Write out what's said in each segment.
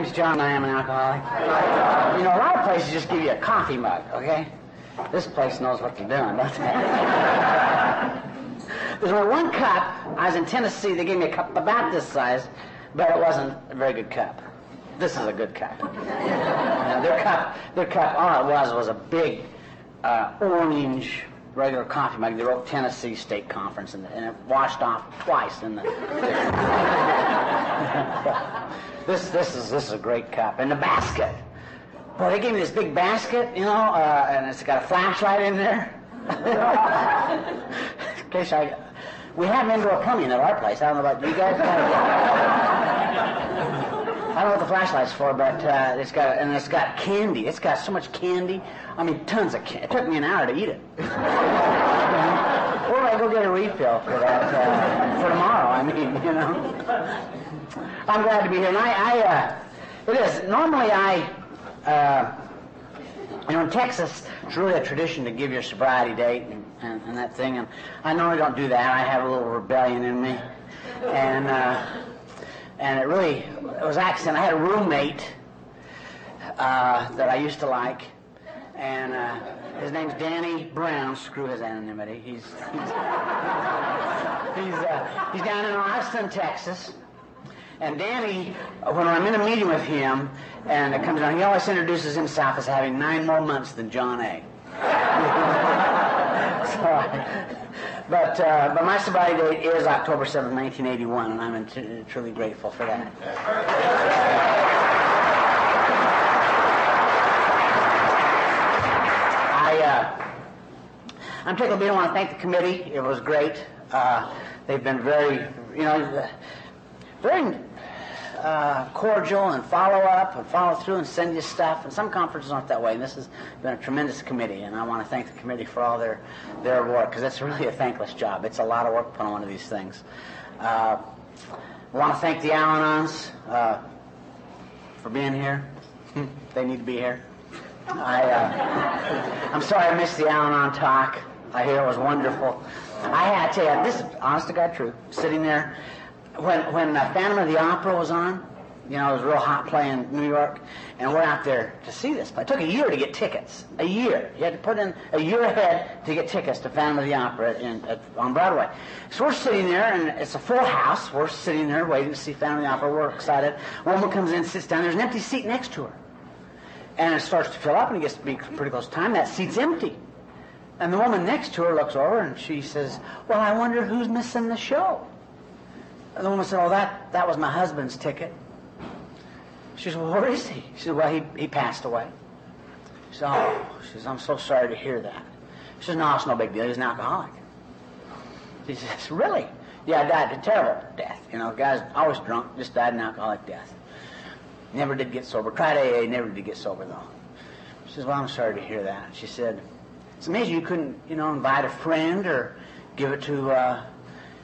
name's John. I am an alcoholic. You know, a lot of places just give you a coffee mug, okay? This place knows what they're doing, don't they? There's only one cup. I was in Tennessee. They gave me a cup about this size, but it wasn't a very good cup. This is a good cup. Now, their cup, their cup, all it was was a big uh, orange regular coffee mug. They wrote Tennessee State Conference, and, and it washed off twice in the. this this is this is a great cup, and the basket. Boy, they gave me this big basket, you know, uh, and it's got a flashlight in there. in case I, we have indoor plumbing at our place. I don't know about you guys. I don't know what the flashlight's for, but uh, it's got and it's got candy. It's got so much candy. I mean, tons of candy. It took me an hour to eat it. or I go get a refill for that uh, for tomorrow. I mean, you know. I'm glad to be here, and I, I uh, it is normally I. Uh, you know, in Texas, it's really a tradition to give your sobriety date and, and, and, that thing. And I normally don't do that. I have a little rebellion in me. And uh, and it really it was accident. I had a roommate uh, that I used to like, and uh, his name's Danny Brown. Screw his anonymity. He's he's he's, uh, he's down in Austin, Texas. And Danny, when I'm in a meeting with him, and it comes down, he always introduces himself as having nine more months than John A. so, but uh, but my sobriety date is October 7, 1981, and I'm t- truly grateful for that. I uh, I'm tickled. I want to thank the committee. It was great. Uh, they've been very, you know, very uh, cordial and follow up and follow through and send you stuff. And some conferences aren't that way. And this has been a tremendous committee, and I want to thank the committee for all their their work because it's really a thankless job. It's a lot of work put on one of these things. Uh, I want to thank the Al-Anons uh, for being here. they need to be here. I, uh, I'm sorry I missed the Al-Anon talk. I hear it was wonderful. I had to tell you, this is honest to God true. Sitting there when when uh, Phantom of the Opera was on, you know, it was a real hot play in New York, and we're out there to see this play. It took a year to get tickets. A year. You had to put in a year ahead to get tickets to Phantom of the Opera in, at, on Broadway. So we're sitting there, and it's a full house. We're sitting there waiting to see Phantom of the Opera. We're excited. A woman comes in, sits down. There's an empty seat next to her. And it starts to fill up, and it gets to be pretty close to time. That seat's empty. And the woman next to her looks over, and she says, Well, I wonder who's missing the show. And the woman said, Oh, that, that was my husband's ticket. She said, Well, where is he? She said, Well, he, he passed away. She said, Oh, she says, I'm so sorry to hear that. She says, No, it's no big deal. He's an alcoholic. She says, Really? Yeah, I died a terrible death. You know, guy's always drunk, just died an alcoholic death. Never did get sober. Tried AA, never did get sober, though. She says, Well, I'm sorry to hear that. She said, It's amazing you couldn't, you know, invite a friend or give it to, uh,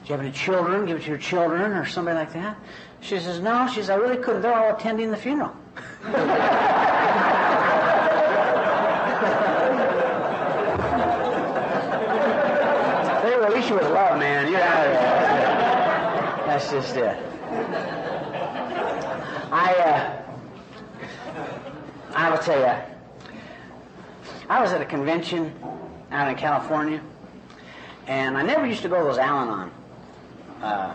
do you have any children? Give it to your children or somebody like that? She says, No. She says, I really couldn't. They're all attending the funeral. they release you with love, man. There. That's just it. I, uh, I will tell you, I was at a convention out in California, and I never used to go to those Al-Anon uh,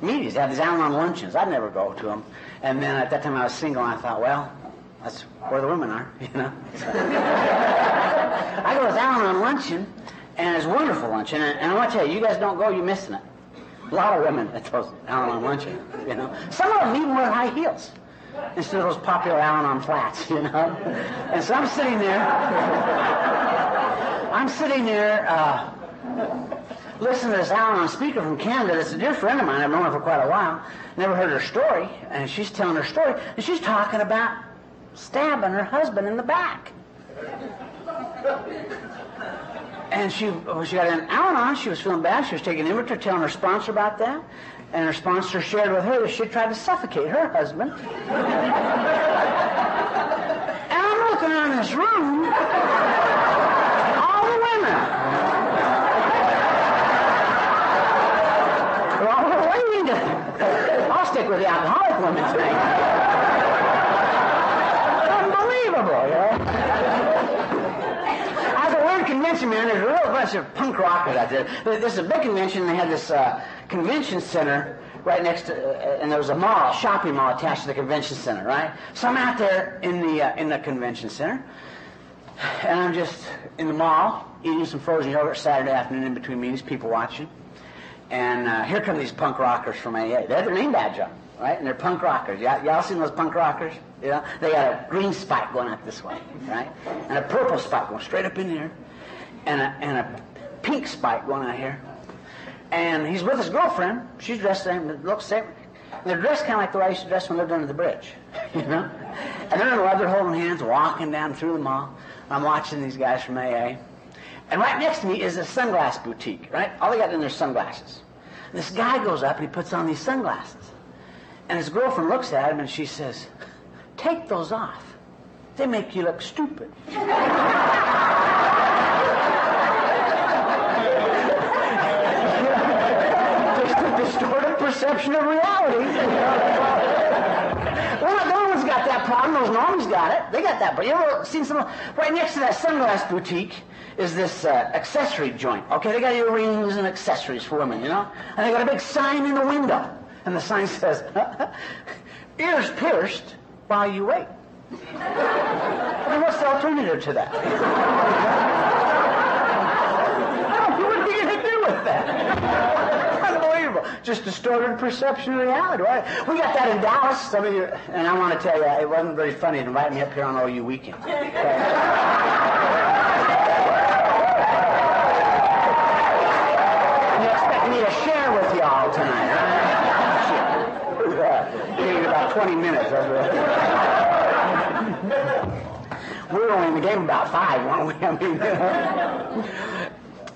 meetings. They have these Al-Anon luncheons. I'd never go to them. And then at that time I was single, and I thought, well, that's where the women are, you know. I go to this Al-Anon luncheon, and it's wonderful luncheon. And, and I want to tell you, you guys don't go, you're missing it. A lot of women at those Al-Anon luncheon, you know. Some of them even wear high heels instead of those popular Al-Anon flats, you know. And so I'm sitting there. I'm sitting there. Uh, listening to this Al-Anon speaker from Canada that's a dear friend of mine. I've known her for quite a while. Never heard her story. And she's telling her story. And she's talking about stabbing her husband in the back. And she, when she got in Al-Anon, she was feeling bad. She was taking inventory, telling her sponsor about that. And her sponsor shared with her that she tried to suffocate her husband. and I'm looking around this room. I'll stick with the alcoholic woman's thing. Unbelievable, yeah. Convention, man. There's a real bunch of punk rockers out there. There's a big convention. They had this uh, convention center right next to, uh, and there was a mall, a shopping mall attached to the convention center, right? So I'm out there in the uh, in the convention center, and I'm just in the mall eating some frozen yogurt Saturday afternoon in between meetings, people watching and uh, here come these punk rockers from AA. They have their name badge on, right? And they're punk rockers. Y'all, y'all seen those punk rockers? Know, they got a green spike going up this way, right? And a purple spike going straight up in here, and a, and a pink spike going out here. And he's with his girlfriend. She's dressed the same, looks the same. They're dressed kind of like the way I used to dress when I lived under the bridge, you know? And they're in leather holding hands, walking down through the mall. I'm watching these guys from AA. And right next to me is a sunglass boutique, right? All they got in their sunglasses. And this guy goes up and he puts on these sunglasses. And his girlfriend looks at him and she says, Take those off. They make you look stupid. Just a distorted perception of reality. well, no one's got that problem. Those normies got it. They got that. But you ever seen someone Right next to that sunglass boutique is this uh, accessory joint. Okay, they got earrings and accessories for women, you know. And they got a big sign in the window, and the sign says, "Ears pierced." while you wait. I mean, what's the alternative to that? what are you going to do with that? Unbelievable. Just distorted perception of reality, right? We got that in Dallas. Some of you, and I want to tell you, it wasn't very funny to invite me up here on OU weekend. you expect me to share with y'all tonight, about 20 minutes. we were only in the game about five, weren't we? I mean,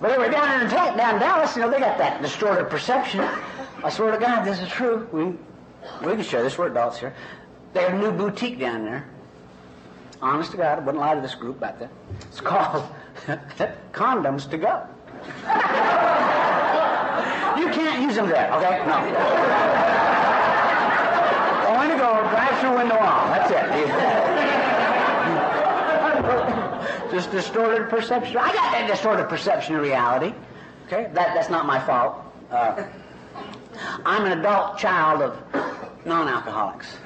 but anyway, down in down in Dallas, you know, they got that distorted perception. I swear to God, this is true. We we can share this. We're adults here. They have a new boutique down there. Honest to God, I wouldn't lie to this group about that. It's called Condoms to Go. you can't use them there, okay? No. Only to go drive through window on. That's it. Just distorted perception. I got that distorted perception of reality. Okay, that, that's not my fault. Uh, I'm an adult child of non-alcoholics.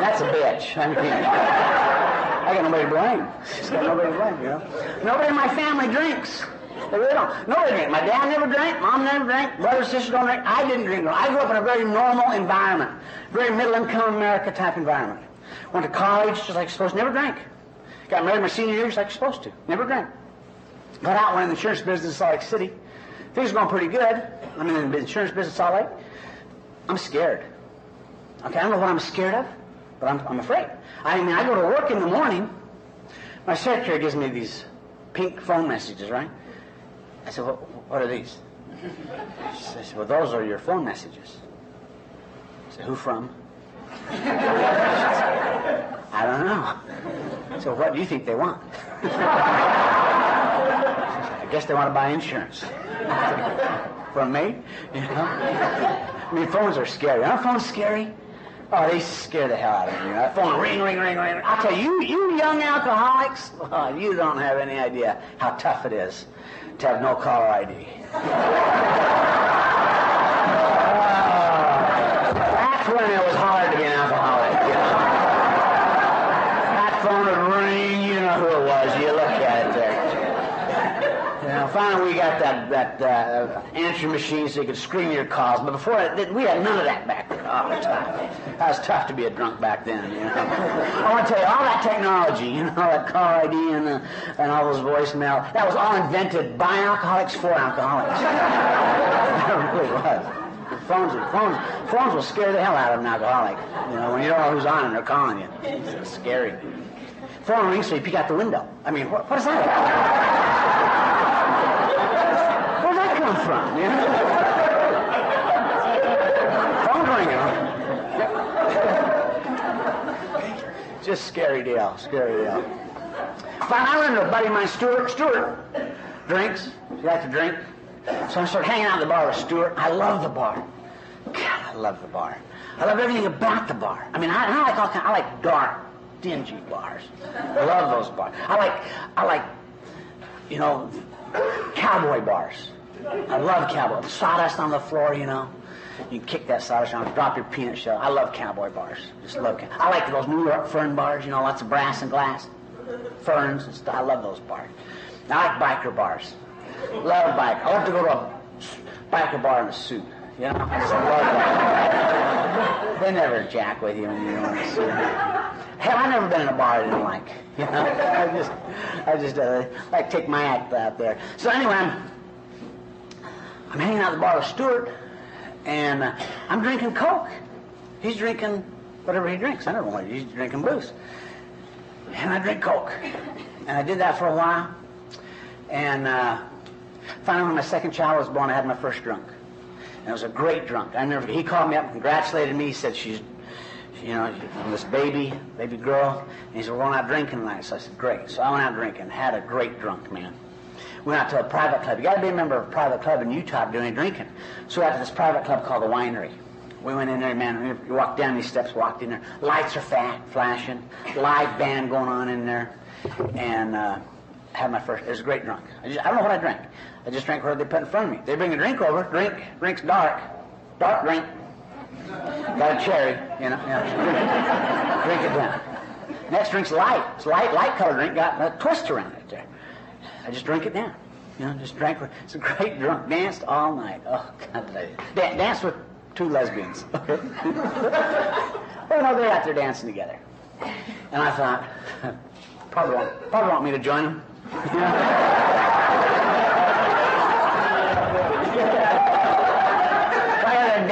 That's a bitch. I mean, I got nobody to blame. Got nobody to blame, you know. Nobody in my family drinks. They don't. Nobody drank. My dad never drank. Mom never drank. Brothers, sisters don't drink. I didn't drink. I grew up in a very normal environment. Very middle-income America type environment. Went to college just like supposed to. Never drank. Got married my senior year just like supposed to. Never drank. Got out, went in the insurance business in Salt Lake City. Things going pretty good. I'm in the insurance business in Salt Lake. I'm scared. Okay, I don't know what I'm scared of, but I'm, I'm afraid. I mean, I go to work in the morning. My secretary gives me these pink phone messages, right? I said, what, are these? She said, well, those are your phone messages. I said, who from? I don't know. So what do you think they want? I guess they want to buy insurance. From me? You know? I mean, phones are scary. Aren't phones scary? Oh, they scare the hell out of me. That phone ring, ring, ring, ring. I'll tell you, you young alcoholics, oh, you don't have any idea how tough it is to have no caller ID. that's when it was hard to be an alcoholic. You know? That phone would ring, you know who it was. You look at it there. Finally we got that that uh, answering machine so you could screen your calls. But before that, we had none of that back then. Oh. That was tough to be a drunk back then. You know, I want to tell you all that technology, you know, that caller ID and uh, and all those voicemail. That was all invented by alcoholics for alcoholics. it really was. Phones, phones, phones will scare the hell out of an alcoholic. You know, when you don't know who's on and they're calling you, it's scary. Phone rings, so you peek out the window. I mean, what, what is that? That come from? You know? Phone ringing. Just scary deal, scary deal. Fine, I run into a buddy of mine, Stuart. Stuart drinks. He likes to drink. So I started hanging out at the bar with Stuart. I love the bar. God, I love the bar. I love everything about the bar. I mean, I, I like all kind. I like dark, dingy bars. I love those bars. I like I like you know, cowboy bars. I love cowboy. Sawdust on the floor, you know. You kick that sawdust around, drop your peanut shell. I love cowboy bars. Just love. I like those New York fern bars. You know, lots of brass and glass, ferns and stuff. I love those bars. I like biker bars. Love biker. I love to go to a biker bar in a suit. You know, I just love that. They never jack with you when a suit. Hell, I've never been in a bar I didn't like. You know, I just, I just uh, like take my act out there. So anyway, I'm, I'm hanging out the bar with Stuart, and uh, I'm drinking Coke. He's drinking whatever he drinks. I don't know what he's drinking booze. And I drink Coke. And I did that for a while. And uh, finally, when my second child was born, I had my first drunk. And it was a great drunk. I never. He called me up congratulated me. He said she's, you know, this baby, baby girl. And he said, we're going out drinking tonight. So I said, great. So I went out drinking. Had a great drunk, man. We went out to a private club. You got to be a member of a private club in Utah to do any drinking. So we went to this private club called the Winery. We went in there, man. We walked down these steps, walked in there. Lights are fat, flashing. Live band going on in there, and uh, had my first. It was a great drunk. I, just, I don't know what I drank. I just drank what they put in front of me. They bring a drink over. Drink. Drink's dark. Dark drink. Got a cherry. You know. Yeah. drink it down. Next drink's light. It's light, light colored drink. Got a twist around it there. I just drink it down. You know, just drank. It. It's a great drunk. Danced all night. Oh, God bless you. Dan- danced with two lesbians. Okay. well, no, they're out there dancing together. And I thought, probably want, probably want me to join them.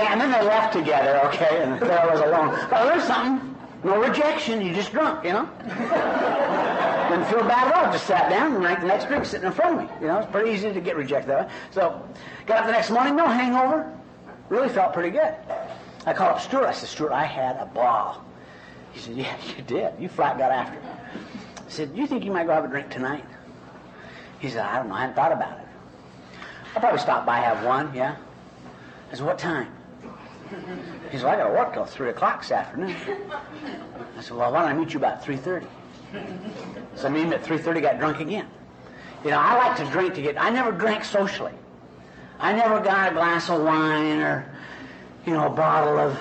and then they left together, okay, and there I was alone. But there's something, no rejection, you just drunk, you know? Didn't feel bad at all. Just sat down and drank the next drink sitting in front of me. You know, it's pretty easy to get rejected that way. So, got up the next morning, no hangover. Really felt pretty good. I called up Stuart. I said, Stuart, I had a ball. He said, Yeah, you did. You flat got after it. I said, Do you think you might go have a drink tonight? He said, I don't know. I hadn't thought about it. I'll probably stop by, have one, yeah? I said, What time? He said, well, I got to work till 3 o'clock this afternoon. I said, Well, why don't I meet you about 3.30? So I him at 3.30, got drunk again. You know, I like to drink to get, I never drank socially. I never got a glass of wine or, you know, a bottle of,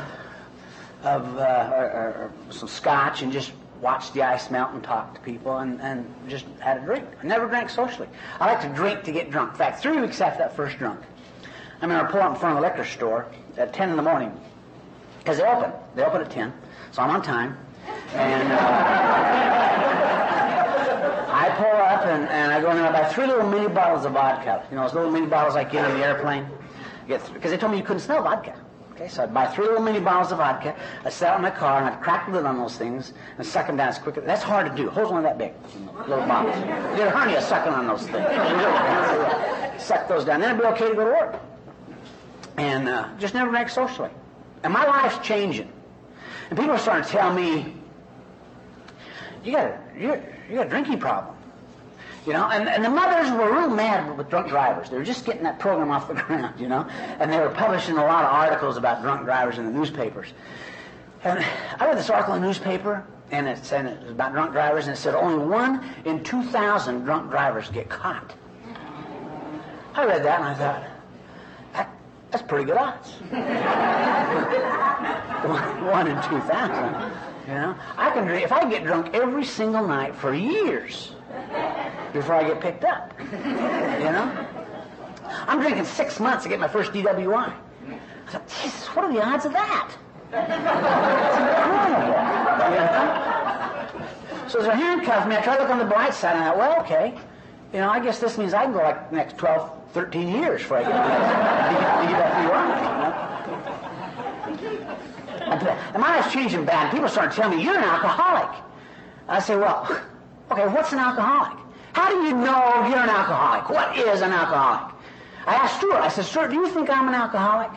of uh, or, or, some scotch and just watched the ice melt and talk to people and, and just had a drink. I never drank socially. I like to drink to get drunk. In fact, three weeks after that first drunk, I remember pulling up in front of a liquor store at 10 in the morning because they open. They open at 10, so I'm on time. And uh, I pull up and, and I go in and I buy three little mini bottles of vodka. You know, those little mini bottles you get on the airplane. Because they told me you couldn't smell vodka. Okay, so I'd buy three little mini bottles of vodka. I'd set in my car and I'd crack the lid on those things and suck them down as quick as That's hard to do. Holes only that big. Little bottles. You get a hernia sucking on those things. Suck those down. Then it'd be okay to go to work. And uh, just never drank socially. And my life's changing. And people are starting to tell me, you got a, you, got a drinking problem. You know, and, and the mothers were real mad with drunk drivers. They were just getting that program off the ground, you know, and they were publishing a lot of articles about drunk drivers in the newspapers. And I read this article in the newspaper, and it said it was about drunk drivers, and it said only one in 2,000 drunk drivers get caught. I read that, and I thought, that, that's pretty good odds. one, one in 2,000. You know, I can drink, if I get drunk every single night for years before I get picked up. You know? I'm drinking six months to get my first DWI. I thought, Jesus, what are the odds of that? You know? So as they handcuffed me, I tried to look on the bright side, and I thought, well, okay. You know, I guess this means I can go like the next 12, 13 years before I get the DWI. And my life's changing bad. People start telling me, you're an alcoholic. I say, well, okay, what's an alcoholic? How do you know you're an alcoholic? What is an alcoholic? I asked Stuart, I said, Stuart, do you think I'm an alcoholic?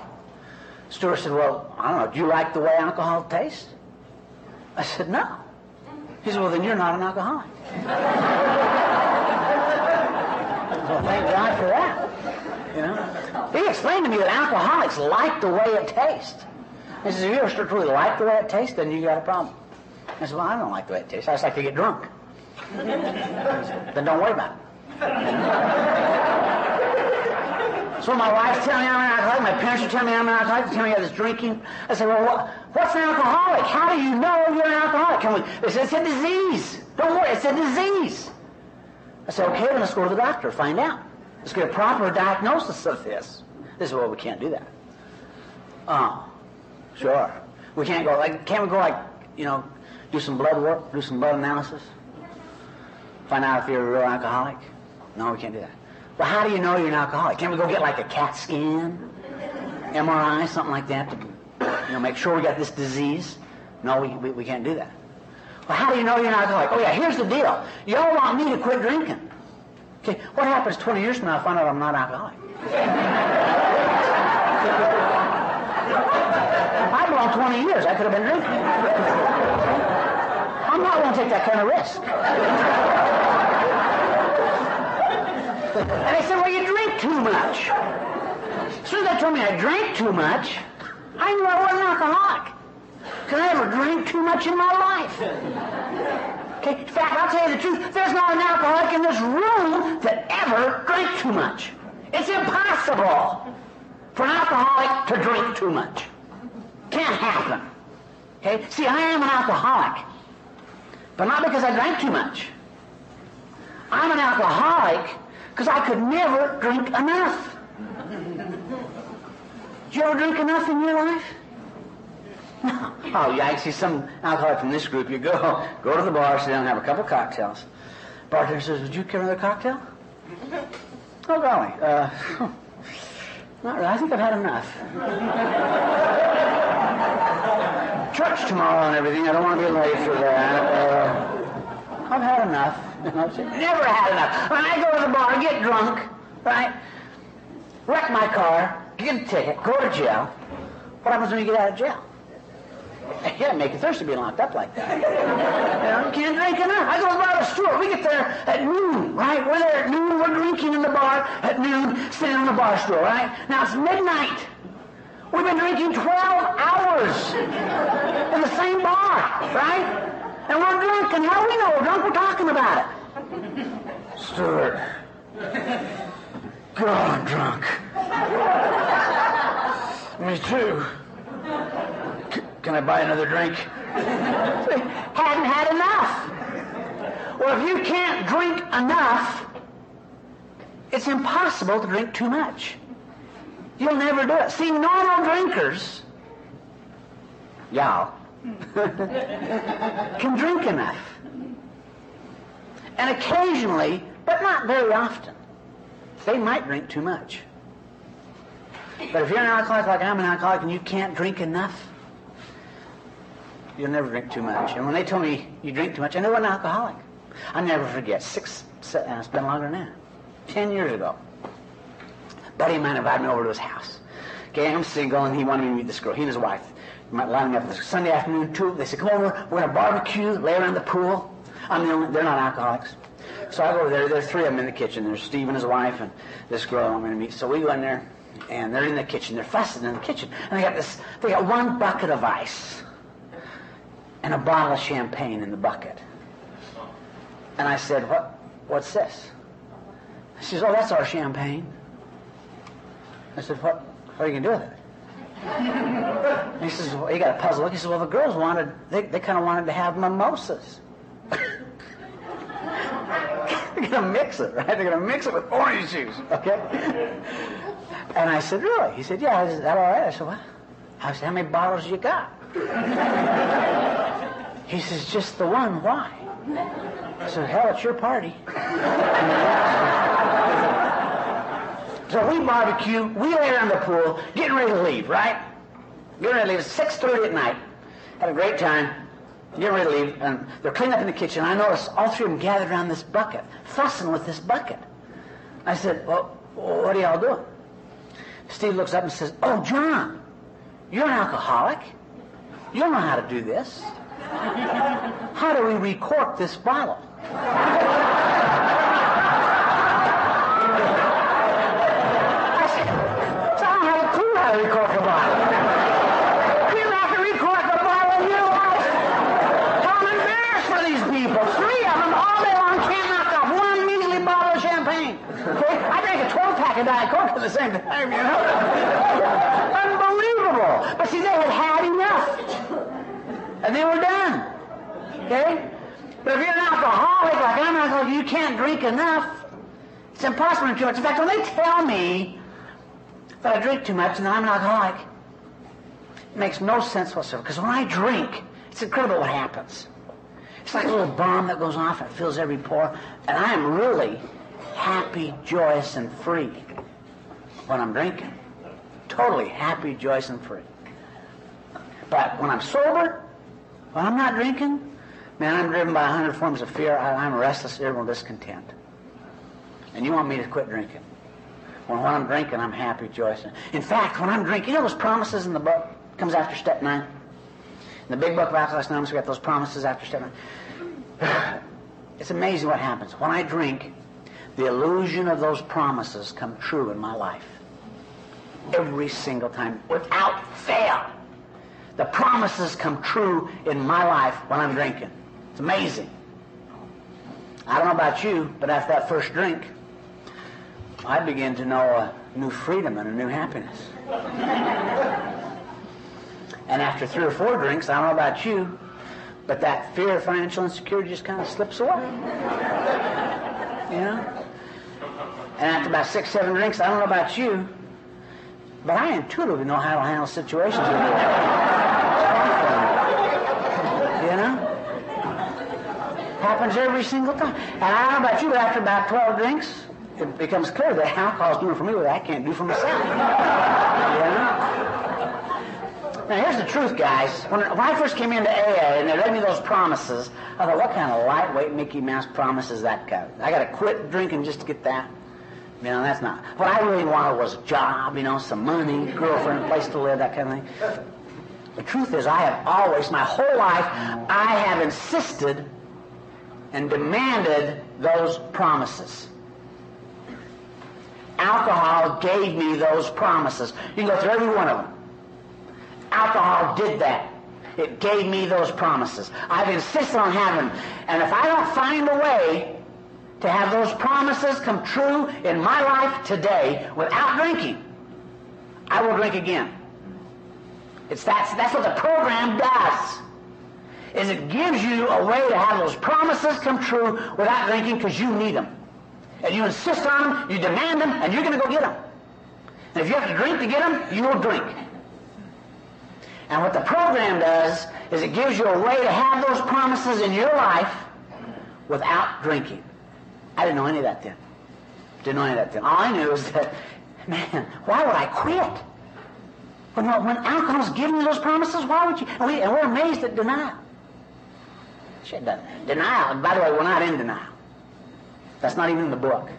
Stuart said, well, I don't know, do you like the way alcohol tastes? I said, no. He said, well, then you're not an alcoholic. well, thank God for that. You know? He explained to me that alcoholics like the way it tastes. He says, if you ever like the way it tastes, then you got a problem. I said, well, I don't like the way it tastes. I just like to get drunk. then don't worry about it. So my wife's telling me I'm an alcoholic, my parents are telling me I'm an alcoholic, they're telling me I was drinking. I said, well, what, what's an alcoholic? How do you know you're an alcoholic? Can we, they said, it's a disease. Don't worry, it's a disease. I said, okay, then let's go to the doctor, find out. Let's get a proper diagnosis of this. They said, well, we can't do that. Oh, sure. We can't go, like, can't we go, like, you know, do some blood work, do some blood analysis? Find out if you're a real alcoholic? No, we can't do that. Well, how do you know you're an alcoholic? Can't we go get like a CAT scan, MRI, something like that, to you know make sure we got this disease? No, we, we, we can't do that. Well, how do you know you're an alcoholic? Oh yeah, here's the deal. Y'all want me to quit drinking. Okay, what happens 20 years from now? I find out I'm not alcoholic. I belong 20 years. I could have been drinking. I'm not going to take that kind of risk. And they said, well, you drink too much. As soon as they told me I drank too much, I knew I wasn't an alcoholic. Because I never drank too much in my life. Okay, in fact, I'll tell you the truth, there's not an alcoholic in this room that ever drank too much. It's impossible for an alcoholic to drink too much. Can't happen. Okay? See, I am an alcoholic, but not because I drank too much. I'm an alcoholic because I could never drink enough. Did you ever drink enough in your life? No. Oh, yeah, I see some alcoholic from this group. You go, go to the bar, sit down, and have a couple cocktails. Bartender says, "Would you care another cocktail?" Oh golly, uh, I think I've had enough. Church tomorrow and everything. I don't want to be late for that. Uh, I've had enough. Never had enough. When I go to the bar, get drunk, right? Wreck my car, get a ticket, go to jail. What happens when you get out of jail? Yeah, make you thirsty being locked up like that. You know, you can't drink enough. I go to bar Stewart. We get there at noon, right? We're there at noon. We're drinking in the bar at noon, sitting on the bar stool, right? Now it's midnight. We've been drinking 12 hours in the same bar, right? And we're drunk, and how we know we're drunk? We're talking about it. Stewart. God, I'm drunk. Me too. Can I buy another drink? Hadn't had enough. Well, if you can't drink enough, it's impossible to drink too much. You'll never do it. See, normal drinkers, y'all, can drink enough. And occasionally, but not very often, they might drink too much. But if you're an alcoholic like I'm an alcoholic and you can't drink enough, you'll never drink too much. And when they told me you drink too much, I knew I'm an alcoholic. I never forget. Six, seven, uh, it's been longer than that. Ten years ago. Buddy of mine invited me over to his house. Okay, I'm single and he wanted me to meet this girl. He and his wife lining up this Sunday afternoon too. They said, come over, we're to barbecue, lay around the pool. I'm the only, they're not alcoholics. So I go over there, there's three of them in the kitchen. There's Steve and his wife and this girl I'm going to meet. So we go in there and they're in the kitchen. They're fussing in the kitchen. And they got this, they got one bucket of ice and a bottle of champagne in the bucket. And I said, what, what's this? She says, oh, that's our champagne. I said, what, what are you going to do with it? He says, well, you got a puzzle. He says, well, the girls wanted, they, they kind of wanted to have mimosas. They're going to mix it, right? They're going to mix it with orange juice, okay? And I said, really? He said, yeah, is that all right? I said, what? I said, how many bottles you got? He says, just the one. Why? I said, hell, it's your party. So we barbecue, we lay around the pool, getting ready to leave, right? Getting ready to leave. It's 6.30 at night. Had a great time. Getting ready to leave. And they're cleaning up in the kitchen. I noticed all three of them gathered around this bucket, fussing with this bucket. I said, well, what are y'all doing? Steve looks up and says, oh, John, you're an alcoholic. You don't know how to do this. How do we recork this bottle? record a bottle. Have to record the bottle of for these people. Three of them all day long can't knock off one measly bottle of champagne I drank a Diet Coke at the same time, you know? Unbelievable. But see, they had had enough. And they were done. Okay? But if you're an alcoholic, like I'm an alcoholic, you can't drink enough. It's impossible to drink too much. In fact, when they tell me that I drink too much and I'm an alcoholic, it makes no sense whatsoever. Because when I drink, it's incredible what happens. It's like a little bomb that goes off and fills every pore. And I am really happy, joyous, and free when I'm drinking. Totally happy, joyous, and free. But when I'm sober, when I'm not drinking, man, I'm driven by a hundred forms of fear. I, am restless, irritable, discontent. And you want me to quit drinking. Well, when I'm drinking, I'm happy, joyous. In fact, when I'm drinking, you know those promises in the book? Comes after step nine. In the big book of Alcoholics Anonymous, we got those promises after step nine. It's amazing what happens. When I drink, the illusion of those promises come true in my life. Every single time, without fail. The promises come true in my life when I'm drinking. It's amazing. I don't know about you, but after that first drink, I begin to know a new freedom and a new happiness. and after three or four drinks, I don't know about you, but that fear of financial insecurity just kind of slips away. you know? And after about six, seven drinks, I don't know about you, but I intuitively know how to handle situations. you know? Happens every single time. And I don't know about you, but after about 12 drinks, it becomes clear that alcohol's doing for me what I can't do for myself. you know? Now, here's the truth, guys. When, when, I first came into AA and they read me those promises, I thought, what kind of lightweight Mickey Mouse promise is that guy? I got to quit drinking just to get that? You know, that's not. What I really wanted was a job, you know, some money, girlfriend, place to live, that kind of thing. The truth is, I have always, my whole life, I have insisted and demanded those promises. Alcohol gave me those promises. You can go through every one of them. Alcohol did that. It gave me those promises. I've insisted on having. And if I don't find a way to have those promises come true in my life today without drinking, I will drink again. It's that's, that's what the program does. Is it gives you a way to have those promises come true without drinking because you need them. And you insist on them, you demand them, and you're going to go get them. And if you have to drink to get them, you will drink. And what the program does is it gives you a way to have those promises in your life without drinking. I didn't know any of that then. Didn't know any of that then. All I knew was that, man, why would I quit? When, when alcohol's giving you those promises, why would you? And, we, we're amazed at denial. Shit, done. denial. By the way, we're not in denial. That's not even in the book.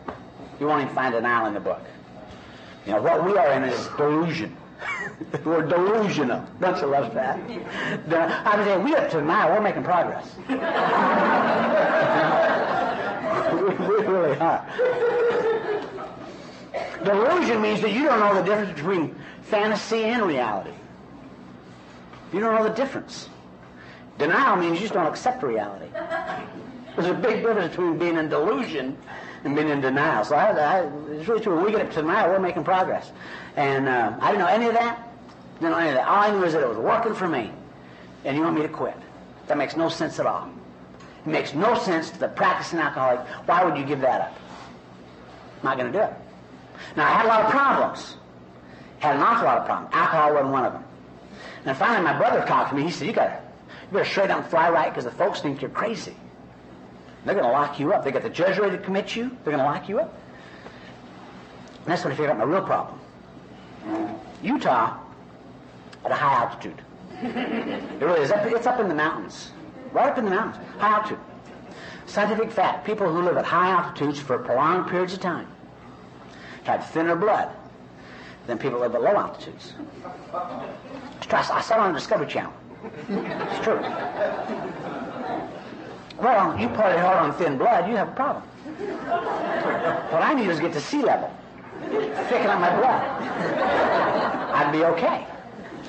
You won't even find denial in the book. You know, what we are in is delusion. we're delusional. Don't you love that? I was saying, we up to denial, we're making progress. really are. Delusion means that you don't know the difference between fantasy and reality. You don't know the difference. Denial means you just don't accept reality. There's a big difference between being in delusion and being in denial. So I, I, it's really true. When we get up to denial, we're making progress. And uh, I didn't know any of that. Didn't know any of that. All I knew is that it was working for me. And you want me to quit. That makes no sense at all. It makes no sense to the practicing alcoholic. Why would you give that up? I'm not going to do it. Now, I had a lot of problems. Had an awful lot of problems. Alcohol wasn't one of them. And finally, my brother talked to me. He said, you got to, you better straight out and fly right because the folks think you're crazy. They're going to lock you up. They got the judge ready to commit you. They're going to lock you up. And that's when I figured out my real problem. Utah at a high altitude. It really is. It's up in the mountains. Right up in the mountains. High altitude. Scientific fact. People who live at high altitudes for prolonged periods of time have thinner blood than people who live at low altitudes. I saw it on the Discovery Channel. It's true. Well, you party hard on thin blood, you have a problem. What I need is get to sea level. Thicken up my blood. I'd be okay.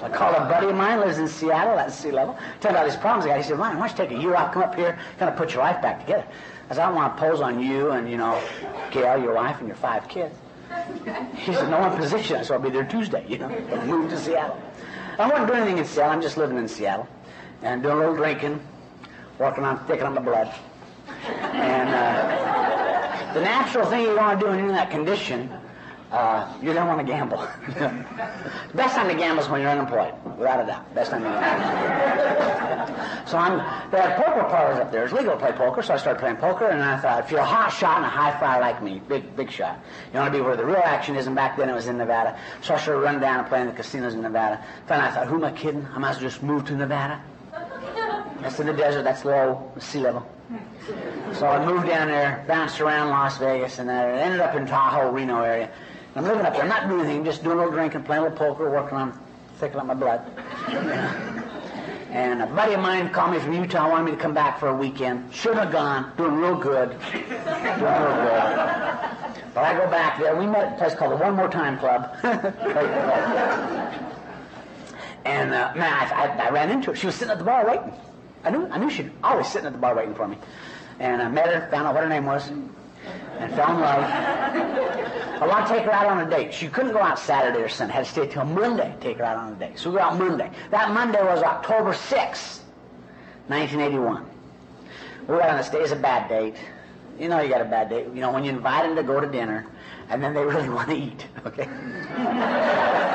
I called a buddy of mine, lives in Seattle, at sea level. Tell about his problems. He said, Ryan, why don't you take a year off, come up here, kind of put your life back together. I said, I don't want to pose on you and, you know, Gail, your wife, and your five kids. He said, no, I'm position, so I'll be there Tuesday, you know. I moved to Seattle. I wasn't doing anything in Seattle. I'm just living in Seattle and doing a little drinking, walking on taking on my blood. And uh, the natural thing you want to do when you're in that condition uh, you don't want to gamble. Best time to gamble is when you're unemployed, without a doubt. Best time to gamble. so I'm, they have poker parlors up there. It's legal to play poker, so I started playing poker, and I thought, if you're a hot shot and a high flyer like me, big, big shot, you want to be where the real action is, and back then it was in Nevada. So I started running down and playing the casinos in Nevada. Finally, I thought, who am I kidding? I might as well just move to Nevada. That's in the desert, that's low sea level. So I moved down there, bounced around Las Vegas, and I ended up in Tahoe, Reno area. I'm living up there. I'm not doing anything. just doing a little drinking, playing a little poker, working on thickening up my blood. and a buddy of mine called me from Utah, wanted me to come back for a weekend. Should have gone. Doing real good. Doing real good. But I go back there. We met at a place called the One More Time Club. and uh, man, I, I, I, ran into her. She was sitting at the bar waiting. I knew I knew she'd always sitting at the bar waiting for me. And I met her, found out what her name was, and in love. I want to take her out on a date. She couldn't go out Saturday or Sunday. Had to stay till Monday take her out on a date. So we go out Monday. That Monday was October 6th, 1981. We went on this day. It's a bad date. You know you got a bad date. You know, when you invite them to go to dinner, and then they really want to eat, okay?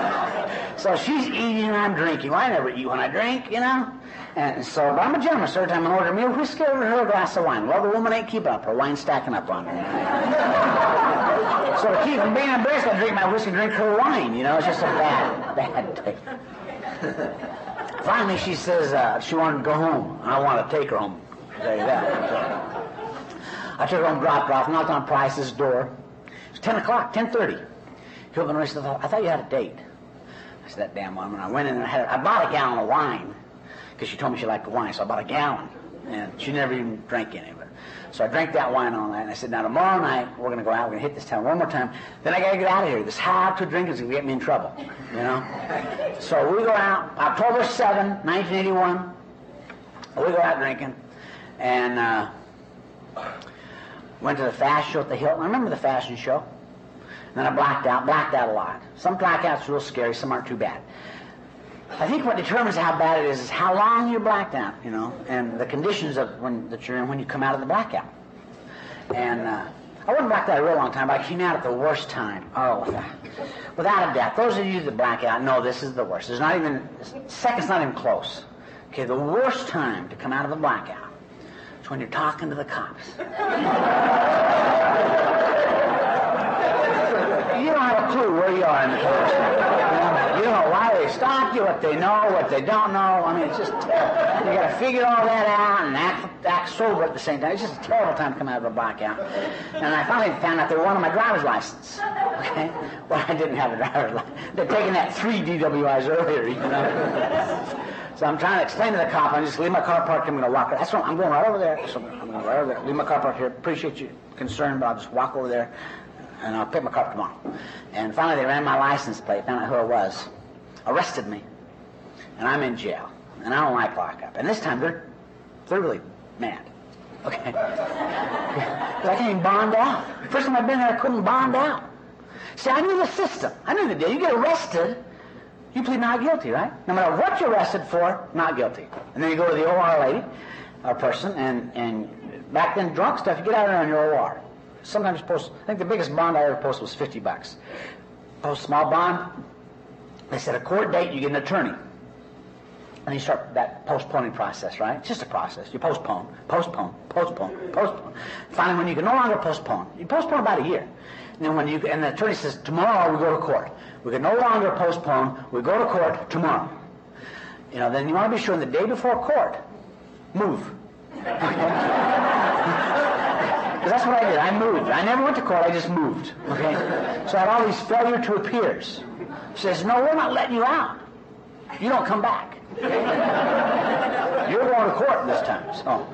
so she's eating and I'm drinking. Well, I never eat when I drink, you know? And so, but I'm a gentleman. So every time I order a meal, whiskey over her a glass of wine. Well, the woman ain't keeping up. Her wine's stacking up on her. so to keep from being embarrassed, I drink my whiskey, drink her wine. You know, it's just a bad, bad day. Finally, she says uh, she wanted to go home. I want to take her home. Say that. I took her home, dropped her off, knocked on Price's door. It's 10 o'clock, 10.30. He opened the door and said, I thought you had a date. That damn woman. I went in and I, had, I bought a gallon of wine because she told me she liked the wine. So I bought a gallon, and she never even drank any of it. So I drank that wine all night, and I said, now tomorrow night we're going to go out, we're going to hit this town one more time. Then I got to get out of here. This how to drink is going to get me in trouble, you know. so we go out October 7, 1981. We go out drinking, and uh, went to the fashion show at the Hilton. I remember the fashion show. Then I blacked out, blacked out a lot. Some blackouts are real scary, some aren't too bad. I think what determines how bad it is is how long you're blacked out, you know, and the conditions of when that you're in when you come out of the blackout. And uh, I wasn't blacked out a real long time, but I came out at the worst time. Oh, without a doubt. Those of you that black out know this is the worst. There's not even second's not even close. Okay, the worst time to come out of the blackout is when you're talking to the cops. you don't have a clue where you are in the conversation. You don't know why they stopped you, what they know, what they don't know. I mean, it's just terrible. You got to figure all that out and act, act sober at the same time. It's just a terrible time to come out of a blackout. And I finally found out they wanted my driver's license. Okay? Well, I didn't have a driver's license. They're taking that three DWIs earlier, you know. So I'm trying to explain to the cop, I'm just leave my car parked, I'm going to walk. That's what I'm going right over there. So I'm going right over there. Leave my car parked here. Appreciate you concern, but I'll just walk over there and I'll pick my car up tomorrow. And finally, they ran my license plate, found out who I was, arrested me, and I'm in jail. And I don't like lockup. And this time, they're, they're really mad. Okay? I can't even bond out. First time I've been there, I couldn't bond out. See, I knew the system. I knew the deal. You get arrested, you plead not guilty, right? No matter what you're arrested for, not guilty. And then you go to the OR lady, or person, and, and back then, drunk stuff, you get out there on your OR sometimes post, I think the biggest bond I ever posted was 50 bucks. Post small bond, they said a court date, you get an attorney. And you start that postponing process, right? It's just a process. You postpone, postpone, postpone, postpone. Finally, when you can no longer postpone, you postpone about a year. And then when you, and the attorney says, tomorrow we go to court. We can no longer postpone, we go to court tomorrow. You know, then you want to be sure the day before court, move. Because that's what I did. I moved. I never went to court. I just moved. Okay? So I had all these failure to appears. Says, no, we're not letting you out. You don't come back. You're going to court this time. So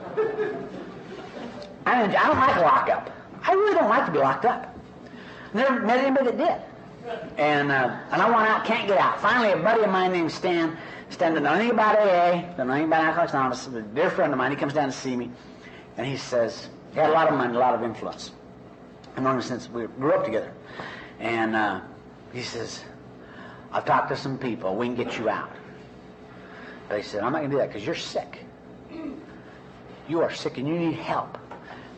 I, I don't like lockup. I really don't like to be locked up. Never met anybody that did. And uh, and I want out, can't get out. Finally, a buddy of mine named Stan, Stan doesn't know anything about AA, doesn't know anything about Alcoholics Anonymous, a dear friend of mine, he comes down to see me, and he says, he had a lot of money, a lot of influence. Known him since we grew up together. And uh, he says, I've talked to some people. We can get you out. He said, I'm not going to do that because you're sick. You are sick and you need help.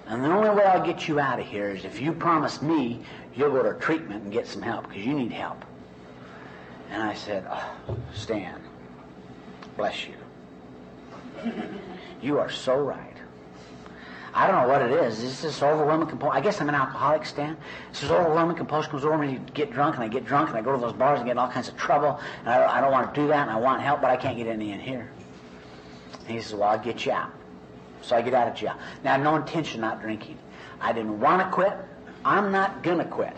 And the only way I'll get you out of here is if you promise me you'll go to treatment and get some help because you need help. And I said, oh, Stan, bless you. You are so right. I don't know what it is. It's this overwhelming compulsion. I guess I'm an alcoholic, Stan. This overwhelming compulsion comes over me to get drunk, and I get drunk, and I go to those bars and get in all kinds of trouble. And I don't, I don't want to do that, and I want help, but I can't get any in here. And he says, Well, I'll get you out. So I get out of jail. Now, I have no intention of not drinking. I didn't want to quit. I'm not going to quit.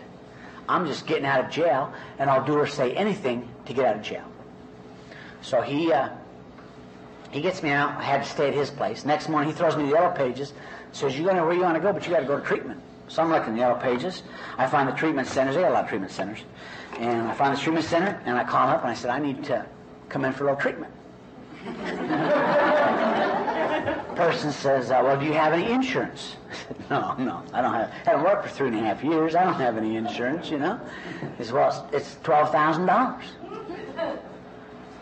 I'm just getting out of jail, and I'll do or say anything to get out of jail. So he uh, he gets me out. I had to stay at his place. Next morning, he throws me the yellow pages. Says, you're going to where you want to go, but you got to go to treatment." So I'm looking in the yellow pages. I find the treatment centers. They got a lot of treatment centers, and I find the treatment center, and I call up, and I said, "I need to come in for a little treatment." person says, uh, "Well, do you have any insurance?" no, no, I don't have. I haven't worked for three and a half years. I don't have any insurance. You know, he says, "Well, it's twelve thousand dollars."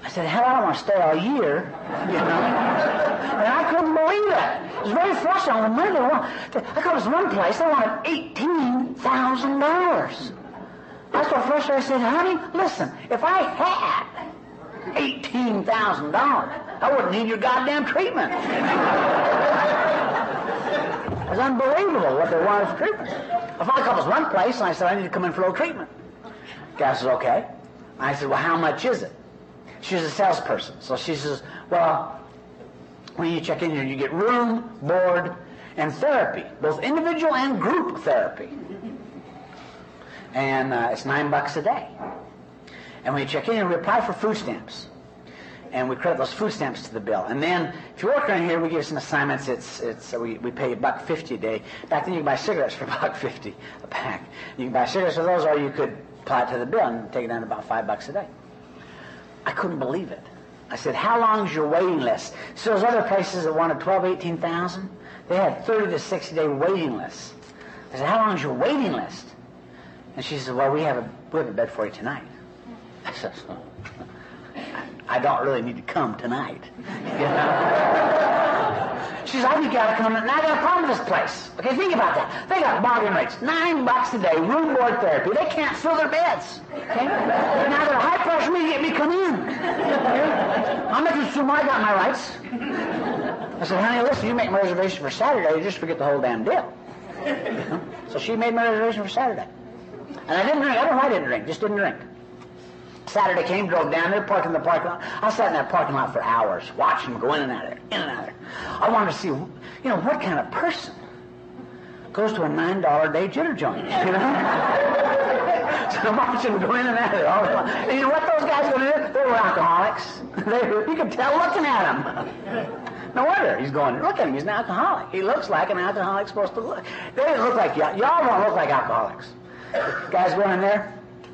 I said, "Hell, I don't want to stay all year." You know, and I couldn't believe that. It was very frustrating. On the money, I go to this one place. They wanted eighteen thousand dollars. I was so frustrated. I said, "Honey, listen. If I had eighteen thousand dollars." I wouldn't need your goddamn treatment. it was unbelievable what they wanted for treatment. I found a couple's one place, and I said, I need to come in for a little treatment. The guy says, okay. I said, well, how much is it? She's a salesperson. So she says, well, when you check in here, you get room, board, and therapy, both individual and group therapy. And uh, it's nine bucks a day. And when you check in we apply for food stamps and we credit those food stamps to the bill. And then, if you work around here, we give you some assignments. It's it's we, we pay a buck fifty a day. Back then, you could buy cigarettes for a buck fifty a pack. You can buy cigarettes for those, or you could apply it to the bill and take it down to about five bucks a day. I couldn't believe it. I said, "How long is your waiting list?" So those other places that wanted twelve, eighteen thousand, they had thirty to sixty day waiting lists. I said, "How long is your waiting list?" And she said, "Well, we have a we have a bed for you tonight." I said. I don't really need to come tonight. You know? She says, I think you to come. Now I got a problem with this place. Okay, think about that. They got bargain rates. Nine bucks a day, room board therapy. They can't fill their beds. Okay? Now they're high pressure me to get me come in. Okay? I'm making assume I got my rights. I said, honey, listen, you make my reservation for Saturday, you just forget the whole damn deal. So she made my reservation for Saturday. And I didn't drink. I don't know why I didn't drink. Just didn't drink. Saturday came, drove down there, parked in the parking lot. I sat in that parking lot for hours, watching them go in and out of there, in and out of there. I wanted to see, you know, what kind of person goes to a nine dollar day jitter joint, you know? so I'm watching them go in and out of there all the time. And you know what those guys do? They were alcoholics. they, you could tell looking at them. No wonder he's going, look at him, he's an alcoholic. He looks like an alcoholic's supposed to look. They didn't look like y'all. Y'all don't look like alcoholics. Guys going in there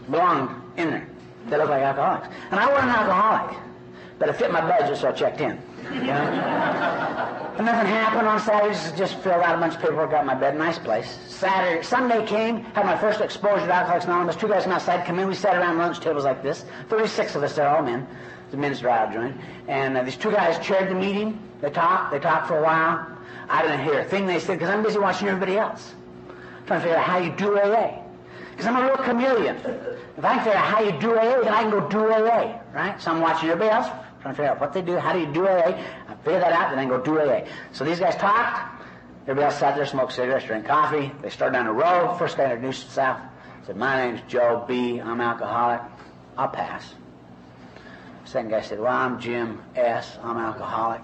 belonged in there. They look like alcoholics. And I wasn't an alcoholic, but it fit my budget, so I checked in. You know? nothing happened on Saturdays. Just filled out a bunch of paperwork, got my bed, nice place. Saturday, Sunday came, had my first exposure to Alcoholics Anonymous. Two guys from outside come in. We sat around lunch tables like this. Thirty-six of us, they're all men. The men's drive joint. And uh, these two guys chaired the meeting. They talked. They talked for a while. I didn't hear a thing they said because I'm busy watching everybody else, trying to figure out how you do AA. Because I'm a real chameleon. If I can figure out how you do AA, then I can go do AA, right? So I'm watching everybody else, trying to figure out what they do, how do you do AA. I figure that out, then I can go do AA. So these guys talked. Everybody else sat there, smoked cigarettes, drank coffee. They started down the road. First guy introduced himself. Said, my name's Joe B. I'm alcoholic. I'll pass. Second guy said, well, I'm Jim S. I'm alcoholic.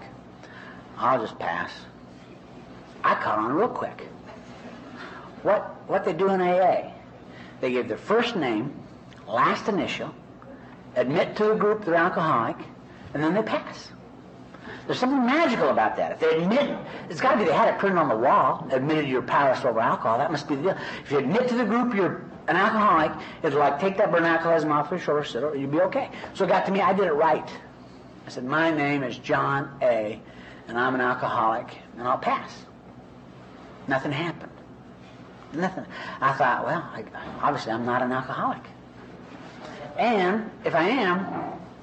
I'll just pass. I caught on real quick. What, what they do in AA? They give their first name, last initial, admit to the group they're alcoholic, and then they pass. There's something magical about that. If they admit, it's got to be they had it printed on the wall, admitted you're powerless over alcohol. That must be the deal. If you admit to the group you're an alcoholic, it'll like take that burn alcoholism off your shoulder, sit, you'll be okay. So it got to me, I did it right. I said, my name is John A., and I'm an alcoholic, and I'll pass. Nothing happened. Nothing. I thought, well, I, obviously I'm not an alcoholic. And if I am,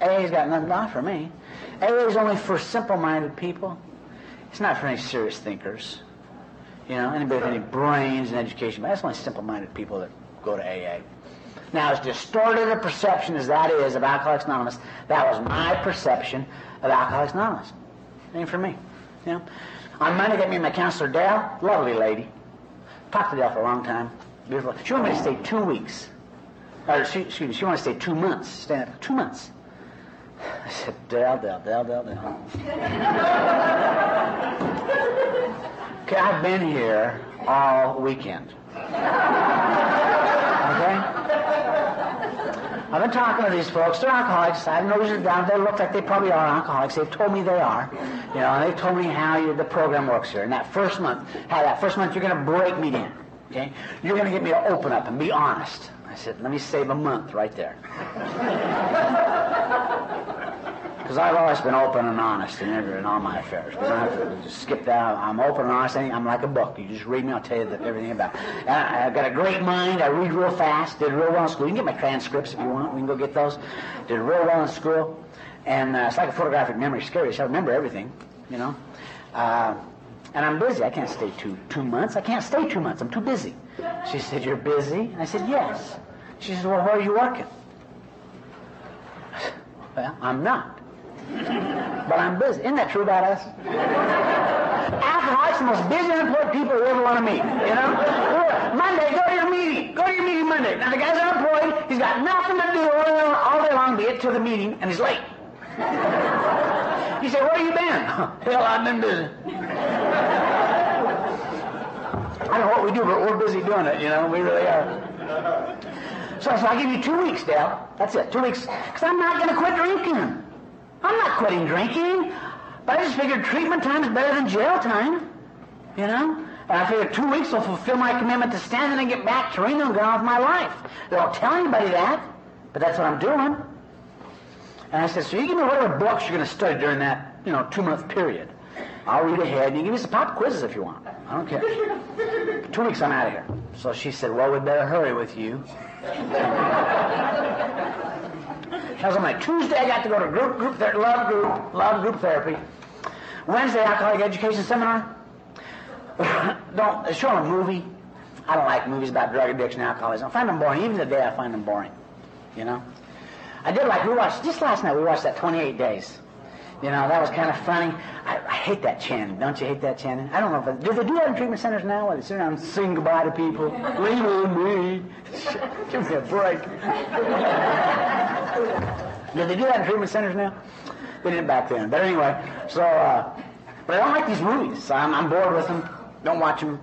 AA's got nothing to offer me. AA's only for simple-minded people. It's not for any serious thinkers. You know, anybody with any brains and education. But that's only simple-minded people that go to AA. Now, as distorted a perception as that is of Alcoholics Anonymous, that was my perception of Alcoholics Anonymous. Ain't for me. You know? On Monday, got me my counselor, Dale, lovely lady. Talked to Dale for a long time. Beautiful. She wanted me to stay two weeks. Or she, excuse me, she wanted to stay two months. Stay two months. I said, Dale, Dale, Dale, Dale, Dale. okay, I've been here all weekend. Okay? I've been talking to these folks. They're alcoholics. I have no reason to doubt. They look like they probably are alcoholics. They've told me they are. You know, and they've told me how you, the program works here. And that first month, how that first month you're going to break me in. Okay? You're going to get me to open up and be honest. I said, let me save a month right there. Because I've always been open and honest in, every, in all my affairs. We don't have to just skip that. I'm open and honest. I'm like a book. You just read me, I'll tell you everything about it. I, have got a great mind. I read real fast. Did real well in school. You can get my transcripts if you want. We can go get those. Did real well in school. And uh, it's like a photographic memory. Scary. So I remember everything, you know. Uh, and I'm busy. I can't stay two, two months. I can't stay two months. I'm too busy. She said, You're busy? And I said, Yes. She said, Well, where are you working? Well, I'm not but I'm busy. Isn't that true about us? Alcoholics the most busy unemployed people you ever want to meet. You know? Monday, go to your meeting. Go to your meeting Monday. Now the guy's unemployed. He's got nothing to do all day long to get to the meeting, and he's late. He said, where you been? Hell, I've been busy. I don't know what we do, but we're busy doing it, you know. We really are. So I said, I'll give you two weeks, Dale. That's it, two weeks. Because I'm not going to quit drinking. I'm not quitting drinking. But I just figured treatment time is better than jail time. You know? And I figured two weeks will fulfill my commitment to Stan and get back to Reno and on with my life. They don't tell anybody that, but that's what I'm doing. And I said, so you give me whatever books you're going to study during that, you know, two-month period. I'll read ahead, and you give me some pop quizzes if you want. I don't care. two weeks, I'm out of here. So she said, well, we'd better hurry with you. On my Tuesday. I got to go to group, group, ther- love group, love group therapy. Wednesday, alcoholic education seminar. don't show a movie. I don't like movies about drug addiction and alcoholism. I find them boring. Even today, I find them boring. You know. I did like we watched just last night. We watched that 28 Days. You know, that was kind of funny. I, I hate that chanting. Don't you hate that chanting? I don't know if it, do they do that in treatment centers now where they sit around and sing goodbye to people? Lean on me. Give me a break. do they do that in treatment centers now? They didn't back then. But anyway, so, uh, but I don't like these movies. So I'm, I'm bored with them. Don't watch them.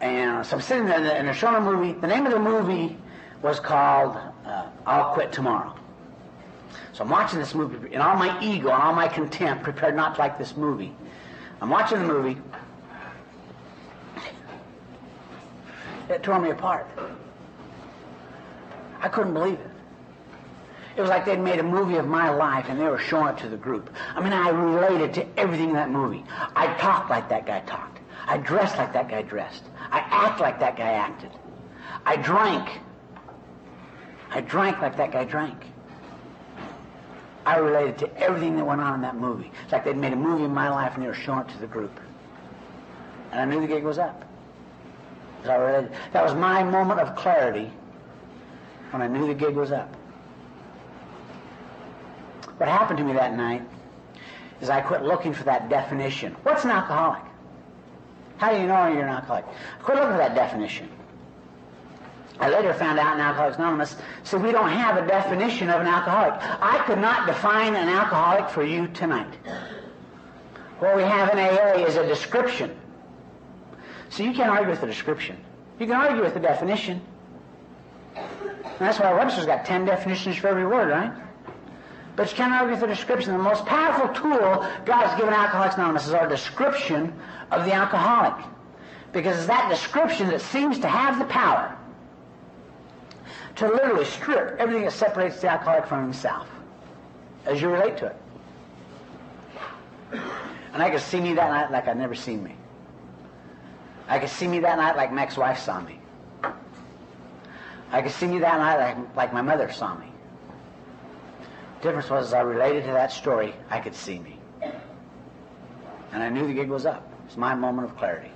And so I'm sitting there and they're showing a movie. The name of the movie was called uh, I'll Quit Tomorrow. So I'm watching this movie in all my ego and all my contempt, prepared not to like this movie. I'm watching the movie. It tore me apart. I couldn't believe it. It was like they'd made a movie of my life and they were showing it to the group. I mean, I related to everything in that movie. I talked like that guy talked. I dressed like that guy dressed. I act like that guy acted. I drank. I drank like that guy drank. I related to everything that went on in that movie. It's like they'd made a movie of my life and they were showing it to the group. And I knew the gig was up. I related. That was my moment of clarity when I knew the gig was up. What happened to me that night is I quit looking for that definition. What's an alcoholic? How do you know you're an alcoholic? I quit looking for that definition. I later found out in Alcoholics Anonymous said we don't have a definition of an alcoholic. I could not define an alcoholic for you tonight. What we have in AA is a description. So you can't argue with the description. You can argue with the definition. And that's why Webster's got ten definitions for every word, right? But you can't argue with the description. The most powerful tool God has given Alcoholics Anonymous is our description of the alcoholic. Because it's that description that seems to have the power to literally strip everything that separates the alcoholic from himself as you relate to it. And I could see me that night like I'd never seen me. I could see me that night like my ex-wife saw me. I could see me that night like, like my mother saw me. The difference was as I related to that story, I could see me. And I knew the gig was up. It's my moment of clarity.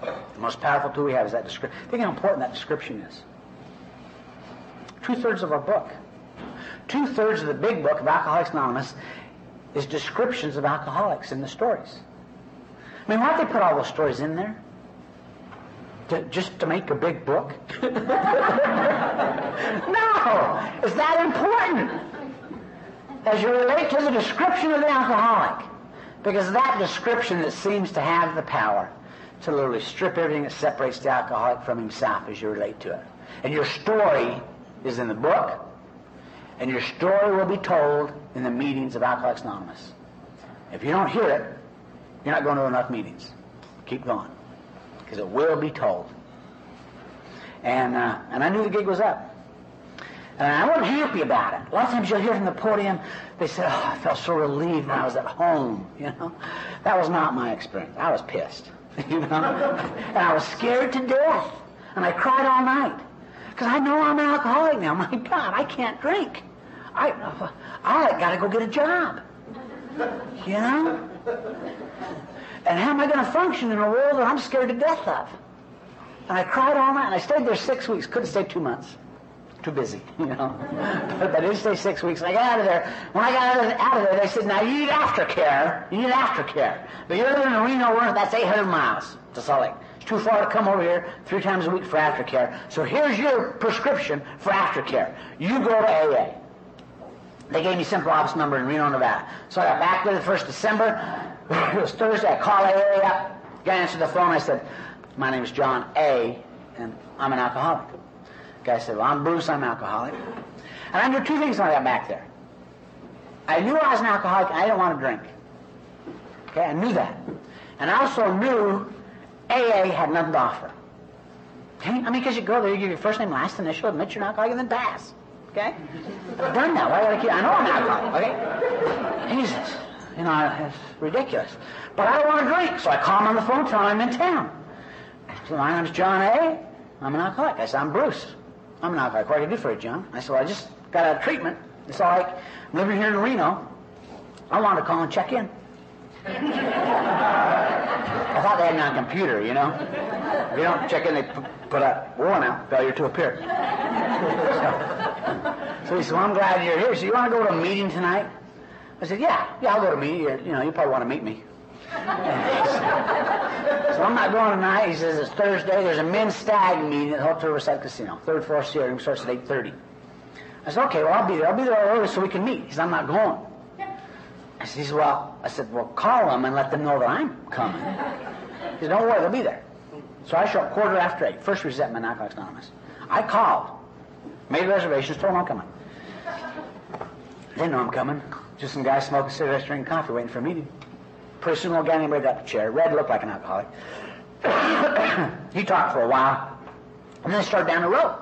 The most powerful tool we have is that description. Think how important that description is. Two thirds of our book. Two thirds of the big book of Alcoholics Anonymous is descriptions of alcoholics in the stories. I mean, why'd they put all those stories in there? To, just to make a big book? no! It's that important. As you relate to the description of the alcoholic. Because that description that seems to have the power to literally strip everything that separates the alcoholic from himself as you relate to it. And your story is in the book, and your story will be told in the meetings of Alcoholics Anonymous. If you don't hear it, you're not going to enough meetings. Keep going, because it will be told. And uh, and I knew the gig was up. And I wasn't happy about it. A lot of times you'll hear from the podium, they say, oh, I felt so relieved when I was at home, you know. That was not my experience. I was pissed, you know. and I was scared to death. And I cried all night. Because I know I'm an alcoholic now. My God, I can't drink. I, I got to go get a job. You know? And how am I going to function in a world that I'm scared to death of? And I cried all night, and I stayed there six weeks. Couldn't stay two months. Too busy, you know. but I did stay six weeks. And I got out of there. When I got out of, there, they said, now you need aftercare. You need aftercare. But you're living in Reno, Worth, that's 800 miles to Salt Lake. Too far to come over here three times a week for aftercare. So here's your prescription for aftercare. You go to AA. They gave me central office number in Reno, Nevada. So I got back there the first December. It was Thursday. I called AA up. Guy answered the phone. I said, my name is John A., and I'm an alcoholic. Guy said, Well, I'm Bruce, I'm an alcoholic. And I knew two things when I got back there. I knew I was an alcoholic, I didn't want to drink. Okay, I knew that. And I also knew AA had nothing to offer. Okay? I mean, because you go there, you give your first name, last initial, admit you're an alcoholic, and then pass. Okay? I've done that. Why I keep? I know I'm an alcoholic. Okay? Jesus. You know, it's ridiculous. But I don't want to drink, so I call him on the phone, tell him I'm in town. So my name's John A. I'm an alcoholic. I said, I'm Bruce. I'm an alcoholic. What can I do for you, John? I said, well, I just got out of treatment. It's all right. I'm living here in Reno. I wanted to call and check in. I thought they had it on computer, you know. If you don't check in, they put a warrant out, failure to appear. So, so he said, well, I'm glad you're here. So you want to go to a meeting tonight? I said, yeah, yeah, I'll go to a meeting. You know, you probably want to meet me. so I'm not going tonight. He says it's Thursday. There's a men's stag meeting at Hotel Riverside Casino, third floor steering starts at 8:30. I said, okay, well I'll be there. I'll be there early so we can meet. He said, I'm not going. I said, well, I said, well, call them and let them know that I'm coming. He said, don't worry, they'll be there. So I show up quarter after eight. First resentment, Alcoholics Anonymous. I called, made reservations, told them I'm coming. They know I'm coming. Just some guys smoking cigarettes, drinking coffee, waiting for a meeting. Pretty soon, old guy named Red got the chair. Red looked like an alcoholic. he talked for a while, and then they started down the road.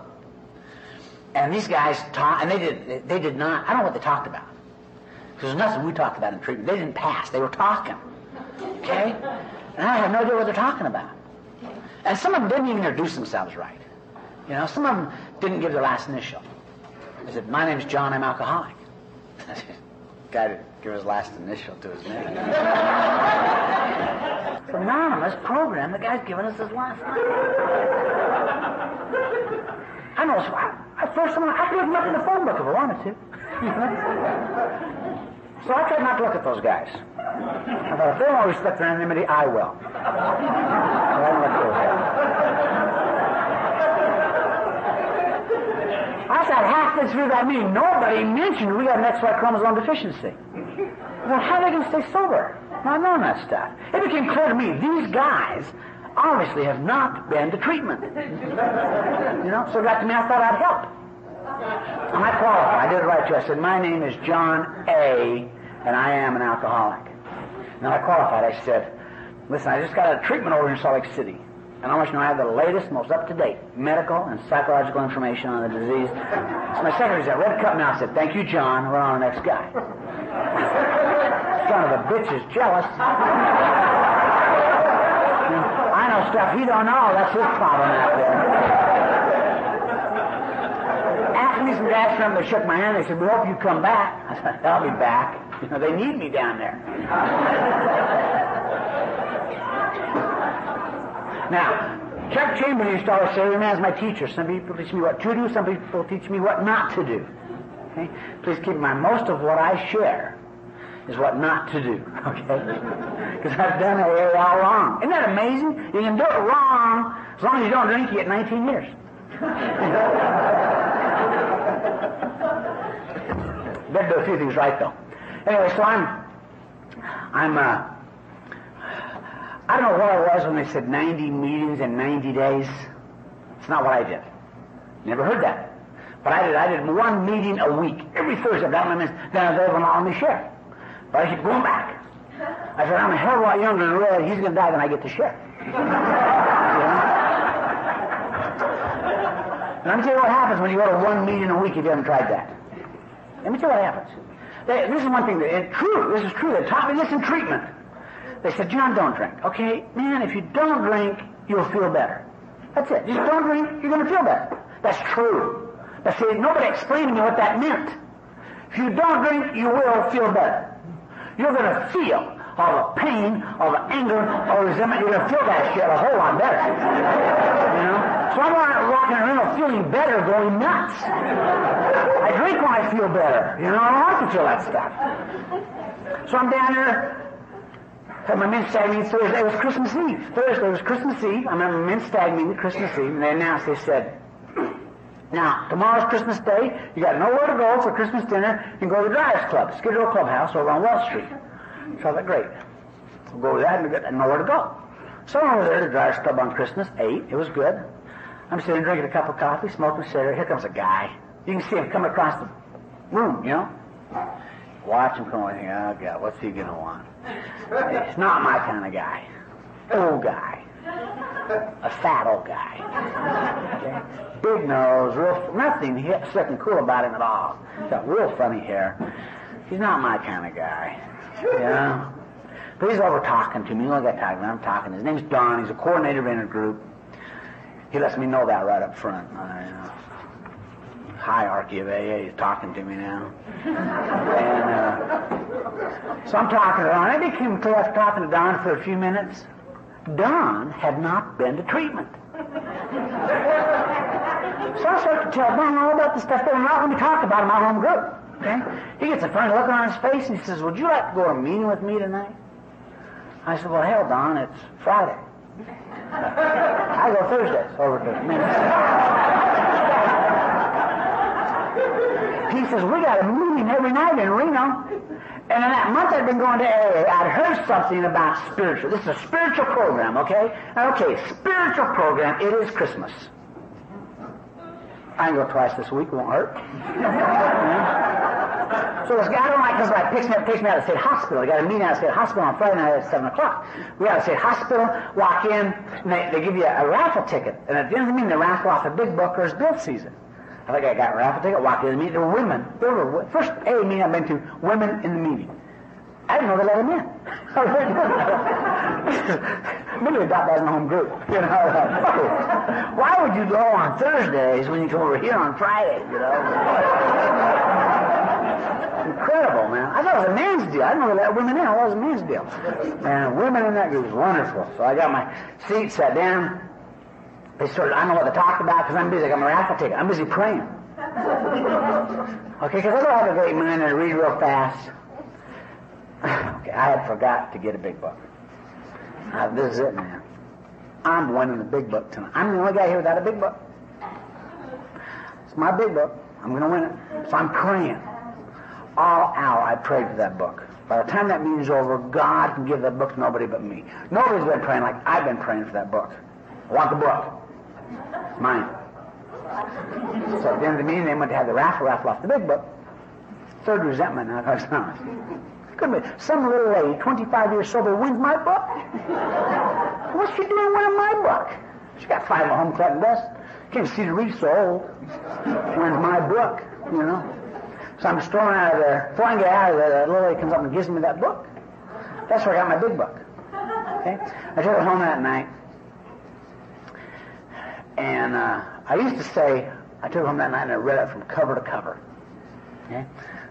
And these guys talked, and they did, they did not, I don't know what they talked about. Because there's nothing we talked about in treatment. They didn't pass. They were talking. Okay? And I have no idea what they're talking about. And some of them didn't even introduce themselves right. You know, some of them didn't give their last initial. They said, my name's John, I'm alcoholic. Guy didn't give his last initial to his name. it's an anonymous program. The guy's giving us his last name. I know. I, I first I could look up in the phone book if I wanted to. so I tried not to look at those guys. I thought if they won't respect their anonymity, I will. So I didn't look at those guys. I said halfway through that meeting, nobody mentioned we got an XY chromosome deficiency. Well, how are they going to stay sober? Not knowing that stuff. It became clear to me these guys obviously have not been to treatment. You know, so it got to me, I thought I'd help. And I qualified. I did it right too. I said, My name is John A., and I am an alcoholic. Now I qualified. I said, Listen, I just got a treatment over in Salt Lake City. And I want you to know I have the latest, most up-to-date medical and psychological information on the disease. So my secretary said, Red Cup now. I said, Thank you, John. We're on the next guy. Son of a bitch is jealous. I know stuff he don't know. That's his problem out there. After me some guys from they shook my hand. They said, "We hope you come back." I said, "I'll be back. You know, they need me down there." now, Chuck Chamberlain used to always say, "Every man's my teacher." Some people teach me what to do. Some people teach me what not to do. Okay? Please keep in mind, most of what I share is what not to do. Okay? Because I've done it all wrong. Isn't that amazing? You can do it wrong as long as you don't drink, you get 19 years. Better do a few things right though. Anyway, so I'm, I'm, uh, I don't know what it was when they said 90 meetings in 90 days. It's not what I did. Never heard that. But I did, I did one meeting a week. Every Thursday, down then I was able to allow me share. But I keep going back. I said, I'm a hell of a lot younger than Red. He's going to die, when I get to share. And let me tell you what happens when you go to one meeting a week if you haven't tried that. Let me tell you what happens. They, this is one thing that, true, this is true. They taught me this in treatment. They said, John, don't drink. Okay, man, if you don't drink, you'll feel better. That's it. Just don't drink, you're going to feel better. That's true. But see, nobody explained to me what that meant. If you don't drink, you will feel better. You're going to feel all the pain, all the anger, all the resentment. You're going to feel that shit a whole lot better. You know? So I'm not walking around feeling better, going nuts. I drink when I feel better. You know, I don't like to feel that stuff. So I'm down there at my men's stag meeting Thursday. It was Christmas Eve. Thursday was Christmas Eve. I remember men's stag meeting Christmas Eve, and they announced, they said, now, tomorrow's Christmas Day. You got nowhere to go for Christmas dinner. You can go to the Drivers Club, Skid Row Clubhouse over on Wall Street. So I thought, great. We'll go to that and get nowhere to go. So I was there at the Drivers Club on Christmas, ate. It was good. I'm sitting drinking a cup of coffee, smoking a cigarette. Here comes a guy. You can see him coming across the room, you know. Watch him come over here. Oh, God, what's he going to want? He's not my kind of guy. Old guy. A fat old guy. Okay? Big nose, real, nothing slick and cool about him at all. Got real funny hair. He's not my kind of guy. Know? But he's over talking to me. Look at talking. I'm talking. His name's Don. He's a coordinator in a group. He lets me know that right up front. I, uh, hierarchy of AA is talking to me now. and uh, so I'm talking to Don. I became after talking to Don for a few minutes. Don had not been to treatment. So I start to tell Don all about the stuff that I'm not going to talk about in my home group. Okay? He gets a funny look on his face and he says, Would you like to go to a meeting with me tonight? I said, Well, hell, Don, it's Friday. I go Thursdays over to meetings. He says, We got a meeting every night in Reno. And in that month I'd been going to AA, I'd heard something about spiritual. This is a spiritual program, okay? Okay, spiritual program, it is Christmas. I can go twice this week, won't hurt. So this guy, I don't like this guy picks me up, takes me out of the state hospital. I got a meeting out of the state hospital on Friday night at 7 o'clock. We got to state hospital, walk in, and they, they give you a, a raffle ticket. And at the end of the meeting, they raffle off a big book or Bill Sees It. I think I got a raffle ticket, walked in the meeting. There were women. There were, first A meeting I've been to, women in the meeting. I didn't know they let them in. Maybe adopt that in the home group. You know, why would you go on Thursdays when you come over here on Fridays? You know, incredible, man. I thought it was a man's deal. I didn't know let women in. I thought it was a man's deal. And women in that group was wonderful. So I got my seat, sat down. They started. I don't know what they talked about because I'm busy. I got my raffle ticket. I'm busy praying. Okay, because I don't have a great mind and I read real fast. Okay, I had forgot to get a big book. This is it, man. I'm winning the big book tonight. I'm the only guy here without a big book. It's my big book. I'm going to win it. So I'm praying. Oh, All out, I prayed for that book. By the time that meeting's over, God can give that book to nobody but me. Nobody's been praying like I've been praying for that book. I want the book. Mine. So at the end of the meeting, they went to have the raffle raffle off the big book. Third resentment now comes on. Could be some little lady, 25 years sober, wins my book. What's she doing winning my book? She got five home cutting dust. Can't see the reef so old. Wins my book, you know. So I'm storming out of there. Before I can get out of there, that little lady comes up and gives me that book. That's where I got my big book. Okay? I took it home that night. And uh, I used to say, I took it home that night and I read it from cover to cover. Okay?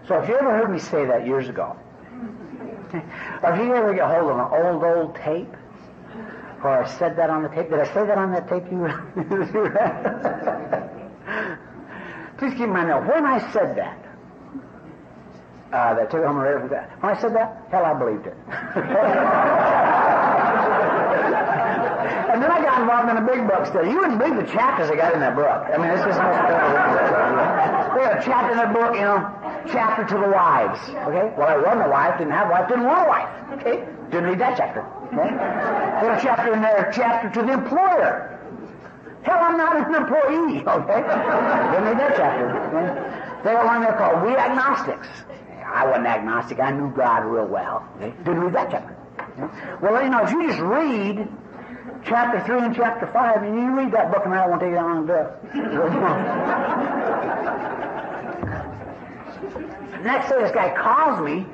So if you ever heard me say that years ago, or if you ever get hold of an old, old tape, or I said that on the tape, did I say that on that tape you Please keep in mind when I said that, uh, that took home and when I said that, hell, I believed it. And then I got involved in a big book study. You wouldn't believe the chapters I got in that book. I mean, it's just most They had a chapter in that book, you know, chapter to the wives. Okay? Well, I wasn't a wife, didn't have a wife, didn't want a wife. Okay? Didn't read that chapter. Okay? They a chapter in there, chapter to the employer. Hell, I'm not an employee. Okay? Didn't read that chapter. Okay? They had one there called We Agnostics. I wasn't agnostic. I knew God real well. Didn't read that chapter. Well, you know, if you just read chapter 3 and chapter 5, and you read that book, and I won't take you that long to do it. Next day, this guy calls me,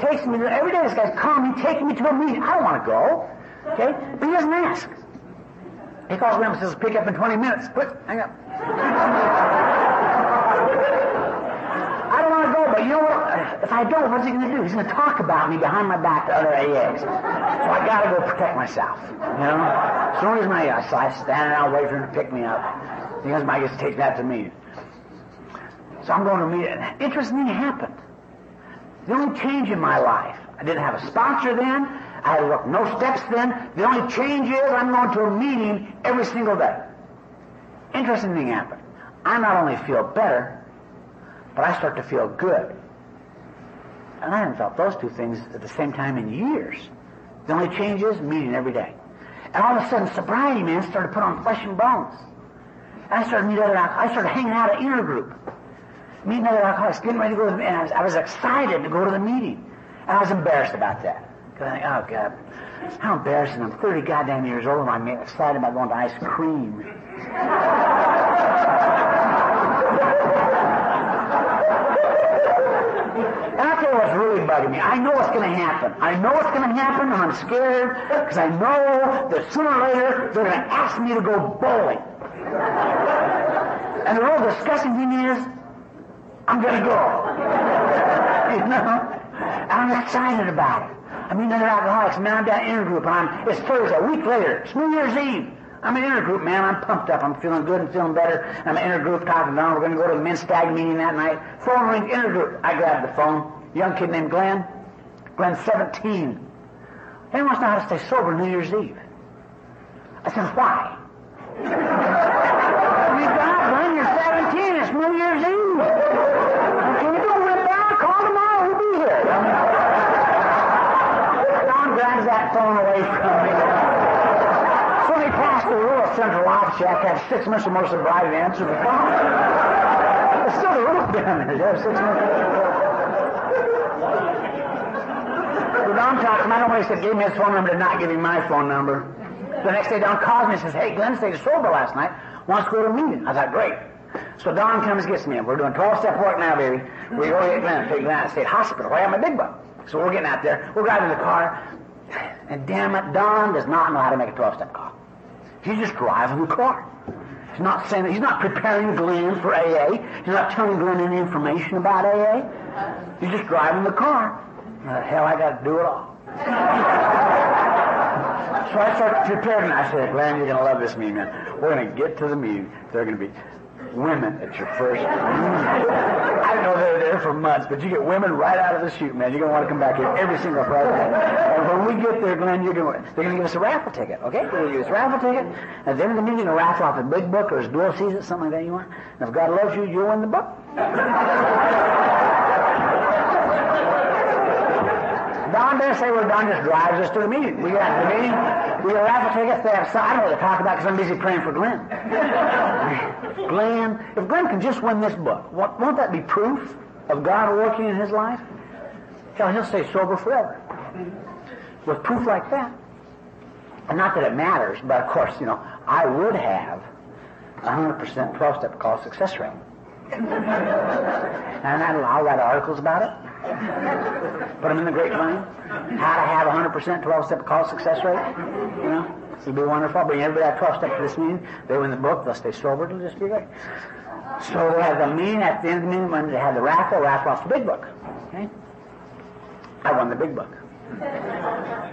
takes me, every day this guy's calling me, taking me to a meeting. I don't want to go, okay? But he doesn't ask. He calls me up and says, pick up in 20 minutes. Quick, hang up. I don't want to go, but you know what? If I don't, what's he going to do? He's going to talk about me behind my back to other AAs. So I got to go protect myself. You know? As soon as my, uh, so I stand around waiting for him to pick me up. He goes, get to take that to me. So I'm going to meet it. Interesting thing happened. The only change in my life, I didn't have a sponsor then. I had no steps then. The only change is I'm going to a meeting every single day. Interesting thing happened. I not only feel better, but I start to feel good. And I haven't felt those two things at the same time in years. The only change is meeting every day. And all of a sudden, sobriety, man, started to put on flesh and bones. I started meeting other I started hanging out at Intergroup, meeting other alcoholics, getting ready to go to the meeting. I was, I was excited to go to the meeting. And I was embarrassed about that. Because I think, oh, God, how embarrassing. I'm 30 goddamn years old and I'm excited about going to ice cream. And I'll tell really bugging me. I know what's going to happen. I know what's going to happen, and I'm scared because I know that sooner or later they're going to ask me to go bowling. And the real disgusting thing is, I'm going to go. you know? I'm excited about it. I mean, other alcoholics, man, I'm down in group, and I'm, it's Thursday, a week later, it's New Year's Eve. I'm an Intergroup, man. I'm pumped up. I'm feeling good and feeling better. I'm an Intergroup talking them. We're going to go to the men's stag meeting that night. Phone rings, Intergroup. I grab the phone. Young kid named Glenn. Glenn's 17. He wants to know how to stay sober New Year's Eve. I said, why? you God, ah, Glenn, you're 17. It's New Year's Eve. Can you go whip out? Call tomorrow. We'll be here. Don grabs that phone away from me. The rural central office. You have to have six months or more sobriety to answer the phone. It's still the rule down there. You have six months. So Don talked to me. I don't know said. Gave me his phone number. Did not give him my phone number. The next day, Don calls me and says, "Hey, Glenn stayed sober last night. Wants to go to a meeting." I thought, "Great." So Don comes gets me. And we're doing 12-step work now, baby. We go get Glenn. Take to State Hospital. I'm my big buck. So we're getting out there. We're driving the car. And damn it, Don does not know how to make a 12-step call. He's just driving the car. He's not saying that. He's not preparing Glenn for AA. He's not telling Glenn any information about AA. He's just driving the car. Uh, hell, I got to do it all. so I started preparing, I said, Glenn, you're going to love this meeting, man. We're going to get to the meeting. They're going to be women at your first. I didn't know they were there for months, but you get women right out of the chute, man. You're to want to come back here every single Friday. And when we get there, Glenn, you're to, they're to give us a raffle ticket, okay? They're to give us a raffle ticket. At the end of the meeting, a raffle off a big book or his dual sees it, something like that you want. And if God loves you, you'll win the book. Don doesn't say, well, Don just drives us to the meeting. We get to the meeting, we get a raffle ticket, they so I don't know what to talk about because I'm busy praying for Glenn. Glenn, if Glenn can just win this book, won't that be proof of God working in his life? Hell, he'll stay sober forever. With proof like that. And not that it matters, but of course, you know, I would have a 100% 12-step call success rate. and I'll write articles about it. Put them in the grapevine. How to have 100% 12-step call success rate. You know, it'd be wonderful. Bring everybody at 12 steps to this meeting. They win the book. They'll stay sober. It'll just be great. So they have the meeting at the end of the meeting when they had the raffle. Raffle off the big book. Okay. I won the big book.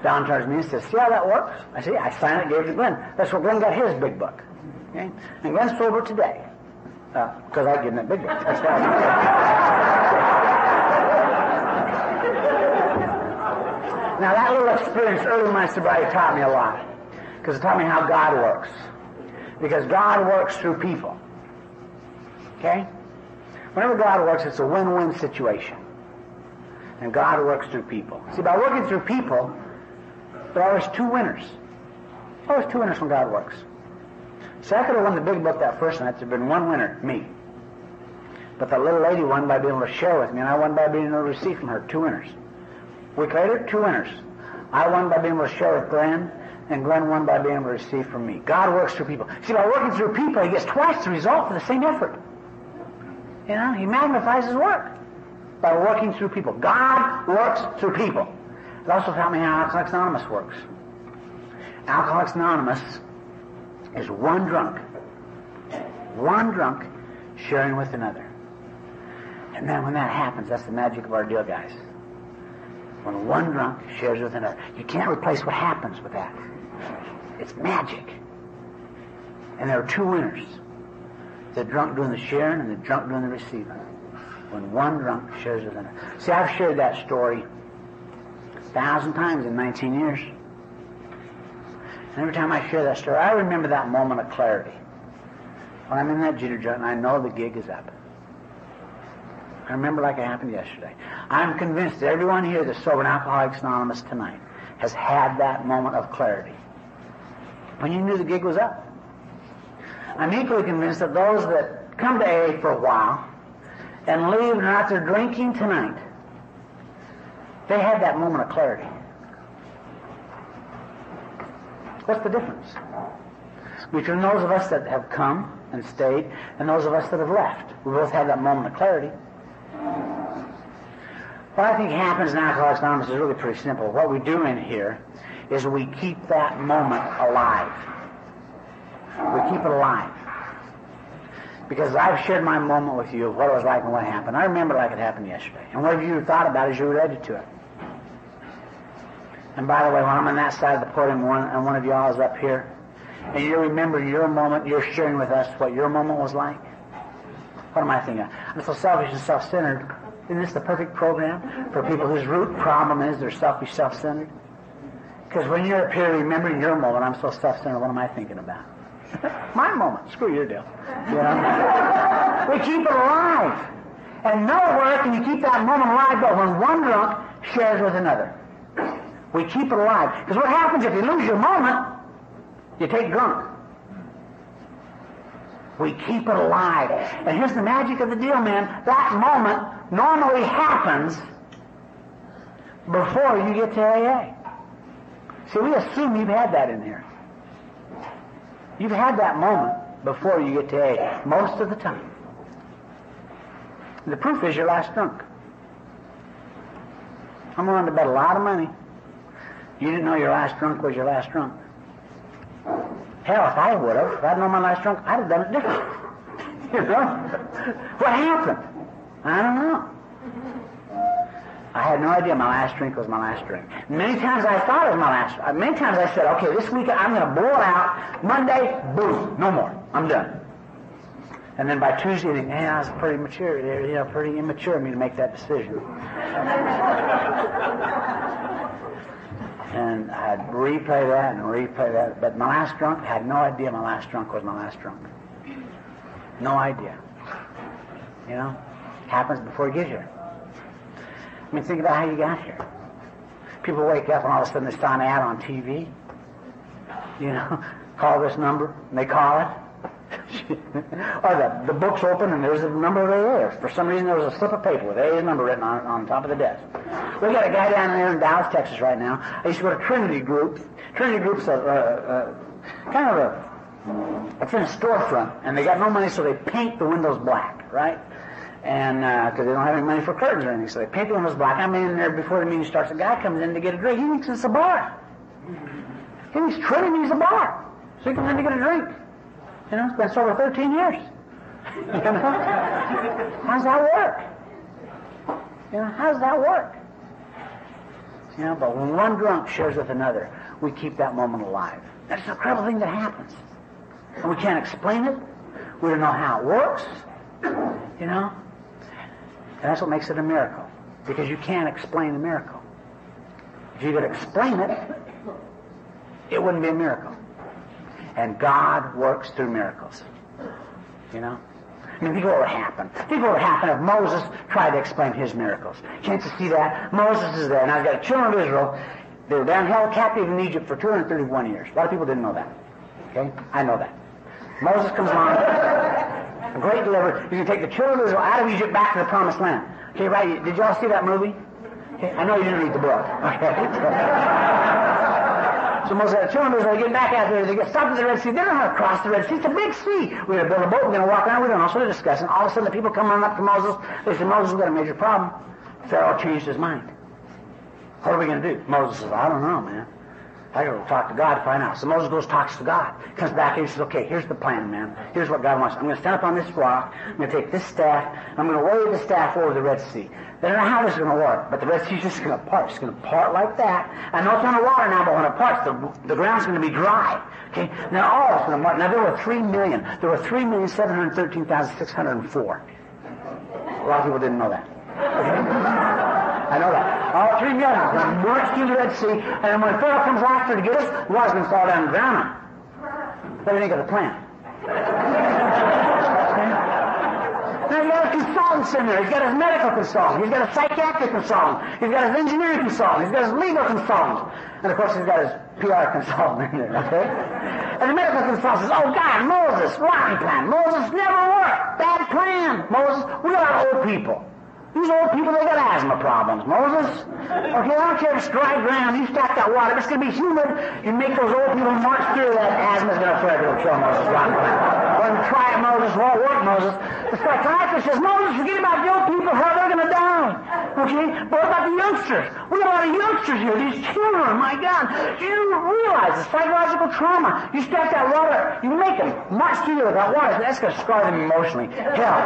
Don turns to me and says, see how that works? I see. I signed it, gave it to Glenn. That's where Glenn got his big book. Okay? And Glenn's sober today. Because uh, I gave him that big book. That's why. Now that little experience early in my sobriety taught me a lot. Because it taught me how God works. Because God works through people. Okay? Whenever God works, it's a win-win situation. And God works through people. See, by working through people, there are always two winners. Always two winners when God works. See, I could have won the big book that first night. There'd been one winner, me. But the little lady won by being able to share with me, and I won by being able to receive from her. Two winners. A week later, two winners. I won by being able to share with Glenn, and Glenn won by being able to receive from me. God works through people. See, by working through people, he gets twice the result for the same effort. You know, he magnifies his work by working through people. God works through people. It also taught me how Alcoholics Anonymous works. Alcoholics Anonymous is one drunk, one drunk sharing with another. And then when that happens, that's the magic of our deal, guys. When one drunk shares with another, you can't replace what happens with that. It's magic. And there are two winners the drunk doing the sharing and the drunk doing the receiving. When one drunk shares with another. See, I've shared that story a thousand times in 19 years. And every time I share that story, I remember that moment of clarity. When I'm in that jitter jet and I know the gig is up. I remember like it happened yesterday. I'm convinced that everyone here that's sober in Alcoholics Anonymous tonight has had that moment of clarity. When you knew the gig was up. I'm equally convinced that those that come to AA for a while and leave and are out there drinking tonight, they had that moment of clarity. What's the difference between those of us that have come and stayed and those of us that have left? We both had that moment of clarity. What I think happens in Alcoholics Anonymous is really pretty simple. What we do in here is we keep that moment alive. We keep it alive. Because I've shared my moment with you of what it was like and what happened. I remember like it happened yesterday. And whatever you thought about as you related to it. And by the way, when I'm on that side of the podium one, and one of y'all is up here, and you remember your moment, you're sharing with us what your moment was like, what am I thinking? of? I'm so selfish and self-centered. Isn't this the perfect program for people whose root problem is they're selfish, self-centered? Because when you're up here remembering your moment, I'm so self-centered, what am I thinking about? My moment. Screw your deal. You know? we keep it alive. And nowhere can you keep that moment alive but when one drunk shares with another. We keep it alive. Because what happens if you lose your moment, you take drunk. We keep it alive. And here's the magic of the deal, man. That moment normally happens before you get to AA. See, we assume you've had that in here. You've had that moment before you get to AA, most of the time. The proof is your last drunk. I'm willing to bet a lot of money. You didn't know your last drunk was your last drunk. Hell, if I would have, if I'd known my last drunk, I'd have done it different. you know? What happened? I don't know. I had no idea my last drink was my last drink. Many times I thought it was my last. Uh, many times I said, okay, this week I'm going to blow it out. Monday, boom, no more. I'm done. And then by Tuesday, I think, hey, I was pretty mature. You know, pretty immature of me to make that decision. and I'd replay that and replay that. But my last drunk, I had no idea my last drunk was my last drunk. No idea. You know, happens before you get here. I mean, think about how you got here. People wake up and all of a sudden they saw an ad on TV. You know, call this number, and they call it. or the, the book's open and there's a number of AA. For some reason there was a slip of paper with AA's number written on on top of the desk. We got a guy down there in Dallas, Texas right now. I used to go to Trinity Group. Trinity Group's a, uh, uh, kind of a, it's in a storefront and they got no money so they paint the windows black, right? and because uh, they don't have any money for curtains or anything, so they paint the windows black. I'm in there before the meeting starts. A guy comes in to get a drink. He thinks it's a bar. He thinks he's a bar, so he comes in to get a drink. You know, it's been sober 13 years. You know? How's that work? You know, how's that work? You know, but when one drunk shares with another, we keep that moment alive. That's an incredible thing that happens. And we can't explain it. We don't know how it works. You know? And that's what makes it a miracle. Because you can't explain a miracle. If you could explain it, it wouldn't be a miracle. And God works through miracles. You know? I mean, think what would happen. Think what would happen if Moses tried to explain his miracles. Can't you see that? Moses is there. Now, he's got the children of Israel. They were down held captive in Egypt for 231 years. A lot of people didn't know that. Okay? I know that. Moses comes along, a great deliverer. You can take the children of Israel out of Egypt back to the promised land. Okay, right? Did y'all see that movie? Okay, I know you didn't read the book. Okay. So most of the children, as they get back out there, they get stopped at the Red Sea. They don't know how to cross the Red Sea. It's a big sea. We're going to build a boat. We're going to walk around. We don't know. So they're discussing. All of a sudden, the people come running up to Moses. They say, Moses, we've got a major problem. Pharaoh changed his mind. What are we going to do? Moses says, I don't know, man. I got to talk to God to find out. So Moses goes, talks to God, comes back, and he says, okay, here's the plan, man. Here's what God wants. I'm going to stand up on this rock. I'm going to take this staff. I'm going to wave the staff over the Red Sea. They don't know how this is going to work, but the Red Sea's just going to part. It's going to part like that. I know it's underwater now, but when it parts, the, the ground's going to be dry. Okay? Now all it's going to. Now there were three million. There were three million seven hundred thirteen thousand six hundred and four. A lot of people didn't know that. I know that. All three million are march through the Red Sea, and then when Pharaoh comes after to get us, the water's going to fall down and drown them. What do you think of the plan? Now he got a consultant in there. He's got his medical consultant. He's got a psychiatric consultant. He's got his engineering consultant. He's got his legal consultant. And of course he's got his PR consultant in there, okay? And the medical consultant says, oh God, Moses, rotten plan. Moses never worked. Bad plan. Moses, we are old people. These old people, they got asthma problems, Moses. Okay, I don't care if it's dry ground, you stack that water, it's going to be humid, you make those old people march through that asthma's going to it'll kill Moses. Well, try Moses, won't work, Moses. The psychiatrist says, Moses, forget about old people, how they're going to die. Okay, but what about the youngsters? We have a lot of youngsters here, these children, my God. You realize the psychological trauma. You stack that water, you make them march through with that water, that's going to scar them emotionally. Hell,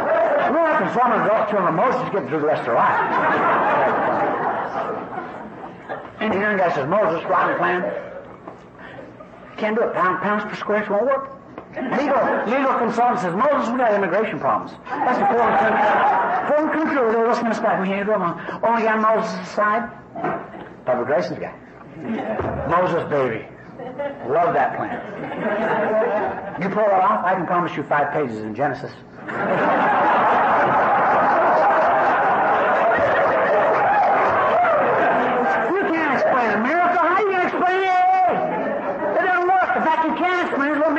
we're not conforming to them emotions to get through the rest of their life. Engineering guy says, Moses, rotten plan. Can't do it. Pound, pounds per square inch won't work. Legal, legal consultant says, Moses, we got immigration problems. That's a foreign country. Foreign country over there, what's going to stop? We can't do it. Only on Moses' side? Public relations guy. Moses, baby. Love that plan. You pull it off, I can promise you five pages in Genesis.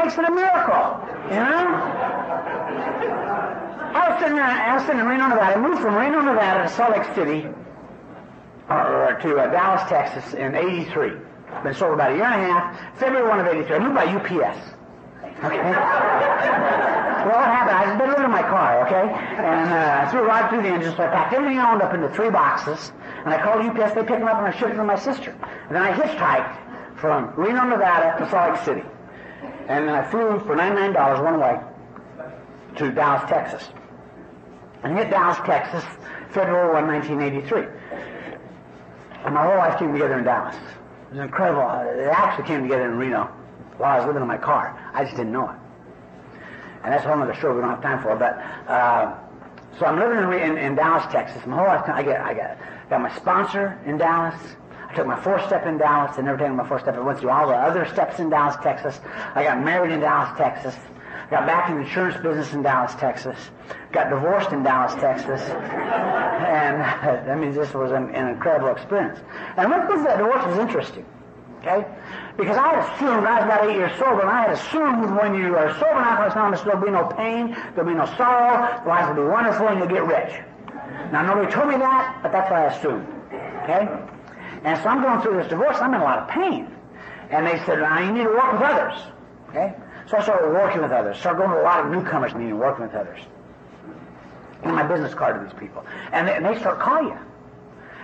Makes it a miracle. You know? I was sitting there, I was sitting in Reno, Nevada. I moved from Reno, Nevada to Salt Lake City, or, to uh, Dallas, Texas in 83. Been sold about a year and a half. February 1 of 83. I moved by UPS. Okay? well, what happened? I was been living in my car, okay? And uh, I threw right through the engine, so I packed everything I owned up into three boxes. And I called UPS. They picked them up and I shipped them to my sister. And then I hitchhiked from Reno, Nevada to Salt Lake City. And then I flew for $99 one way to Dallas, Texas. And hit Dallas, Texas, February 1, 1983. And my whole life came together in Dallas. It was incredible. It actually came together in Reno while I was living in my car. I just didn't know it. And that's one of the show we don't have time for. But uh, so I'm living in, in, in, Dallas, Texas. My whole life, I get I got got my sponsor in Dallas. I took my fourth step in Dallas. I never taken my fourth step. I went through all the other steps in Dallas, Texas. I got married in Dallas, Texas. I Got back in the insurance business in Dallas, Texas. Got divorced in Dallas, Texas. And I mean, this was an, an incredible experience. And what was that divorce was interesting. Okay? Because I had assumed, I was about eight years sober, and I had assumed when you are sober Alcoholics Anonymous, there'll be no pain, there'll be no sorrow, life will be wonderful, and you'll get rich. Now, nobody told me that, but that's what I assumed. Okay? And so I'm going through this divorce. I'm in a lot of pain. And they said, now you need to work with others. Okay? So I started working with others. Started going to a lot of newcomers meeting, working with others. and my business card to these people. And they, and they start calling you.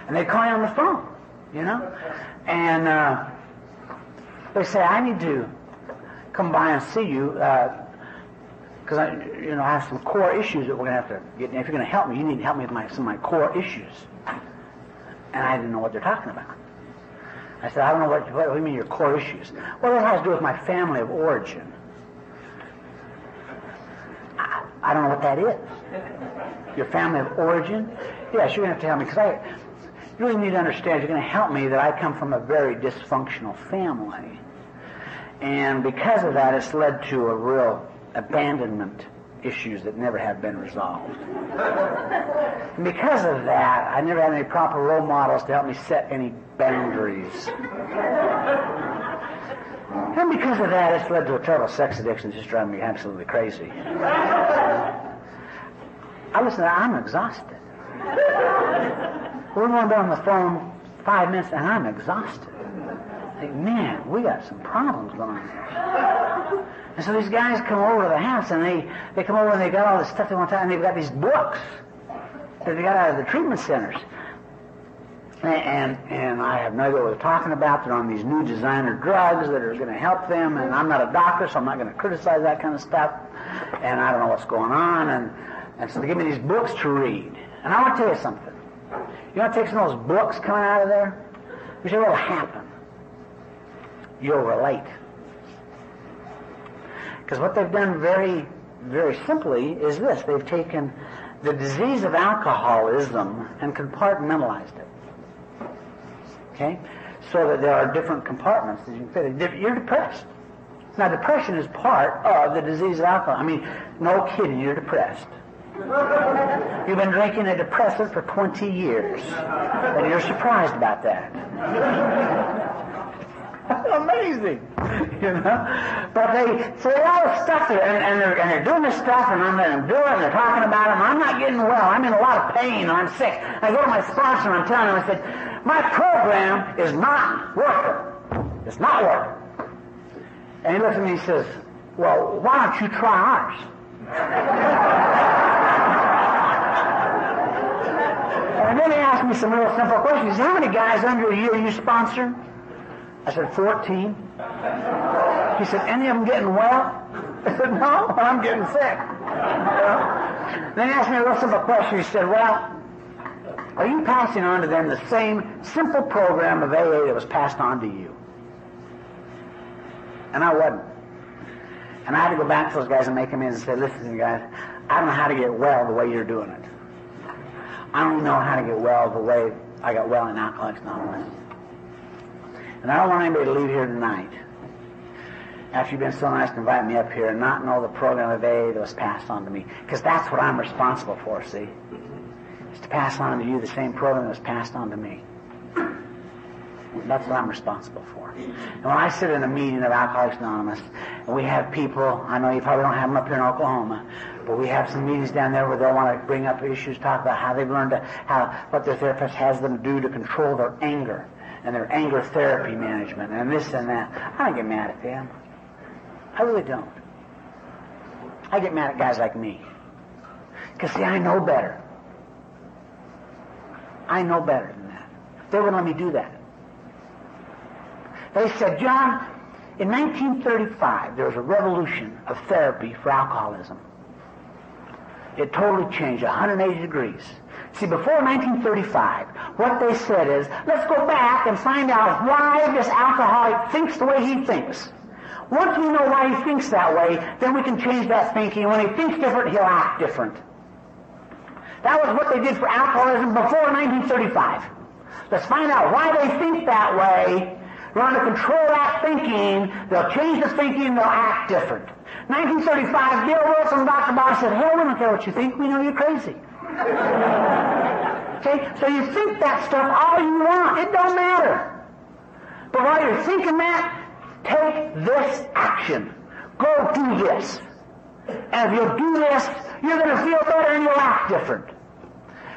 And they call you on the phone, you know? And uh, they say, I need to come by and see you because uh, I, you know, I have some core issues that we're going to have to get. If you're going to help me, you need to help me with my, some of my core issues. And I didn't know what they're talking about. I said, I don't know what, what, you mean your core issues? Well, it has to do with my family of origin. I, I don't know what that is. Your family of origin? Yes, you're going to have to help me because I you really need to understand you're going to help me that I come from a very dysfunctional family. And because of that, it's led to a real abandonment issues that never have been resolved. and because of that, I never had any proper role models to help me set any boundaries. and because of that, it's led to a total sex addiction, just driving me absolutely crazy. I listen, I'm exhausted. We're going on the phone five minutes, and I'm exhausted. Think, man, we got some problems going on here. And so these guys come over to the house, and they, they come over and they got all this stuff they want to, and they've got these books that they got out of the treatment centers. And, and I have no idea what they're talking about. They're on these new designer drugs that are going to help them, and I'm not a doctor, so I'm not going to criticize that kind of stuff. And I don't know what's going on, and, and so they give me these books to read. And I want to tell you something. You want to take some of those books coming out of there? You say, what will happen? You'll relate. Because what they've done very, very simply is this. They've taken the disease of alcoholism and compartmentalized it. Okay? So that there are different compartments that you can fit. You're depressed. Now, depression is part of the disease of alcohol. I mean, no kidding, you're depressed. You've been drinking a depressant for 20 years, and you're surprised about that. Amazing, you know. But they say all this stuff there, and, and, they're, and they're doing this stuff, and I'm letting them do it, and they're talking about it. And I'm not getting well. I'm in a lot of pain, and I'm sick. I go to my sponsor, and I'm telling him, I said, my program is not working. It's not working. And he looks at me and he says, well, why don't you try ours? And then he asked me some real simple questions. How many guys under you you sponsor? I said, 14. He said, any of them getting well? I said, no, I'm getting sick. Then he asked me a real simple question. He said, well, are you passing on to them the same simple program of AA that was passed on to you? And I wasn't. And I had to go back to those guys and make them in and say, listen, guys, I don't know how to get well the way you're doing it. I don't know how to get well the way I got well in Alcoholics Anonymous. And I don't want anybody to leave here tonight after you've been so nice to invite me up here and not know the program of AA that was passed on to me. Because that's what I'm responsible for, see? Mm-hmm. Is to pass on to you the same program that was passed on to me. That's what I'm responsible for. And when I sit in a meeting of Alcoholics Anonymous, and we have people, I know you probably don't have them up here in Oklahoma, but we have some meetings down there where they'll want to bring up issues, talk about how they've learned to, how, what their therapist has them do to control their anger, and their anger therapy management, and this and that. I don't get mad at them. I really don't. I get mad at guys like me. Because, see, I know better. I know better than that. They wouldn't let me do that. They said, John, in 1935, there was a revolution of therapy for alcoholism. It totally changed 180 degrees. See, before 1935, what they said is, let's go back and find out why this alcoholic thinks the way he thinks. Once we know why he thinks that way, then we can change that thinking. When he thinks different, he'll act different. That was what they did for alcoholism before 1935. Let's find out why they think that way, learn to control that thinking, they'll change the thinking, they'll act different. 1935, Bill Wilson and Dr. Bob said, hell, we don't care what you think, we know you're crazy. Okay, so you think that stuff all you want, it don't matter. But while you're thinking that, take this action. Go do this. And if you'll do this, you're going to feel better and you'll act different.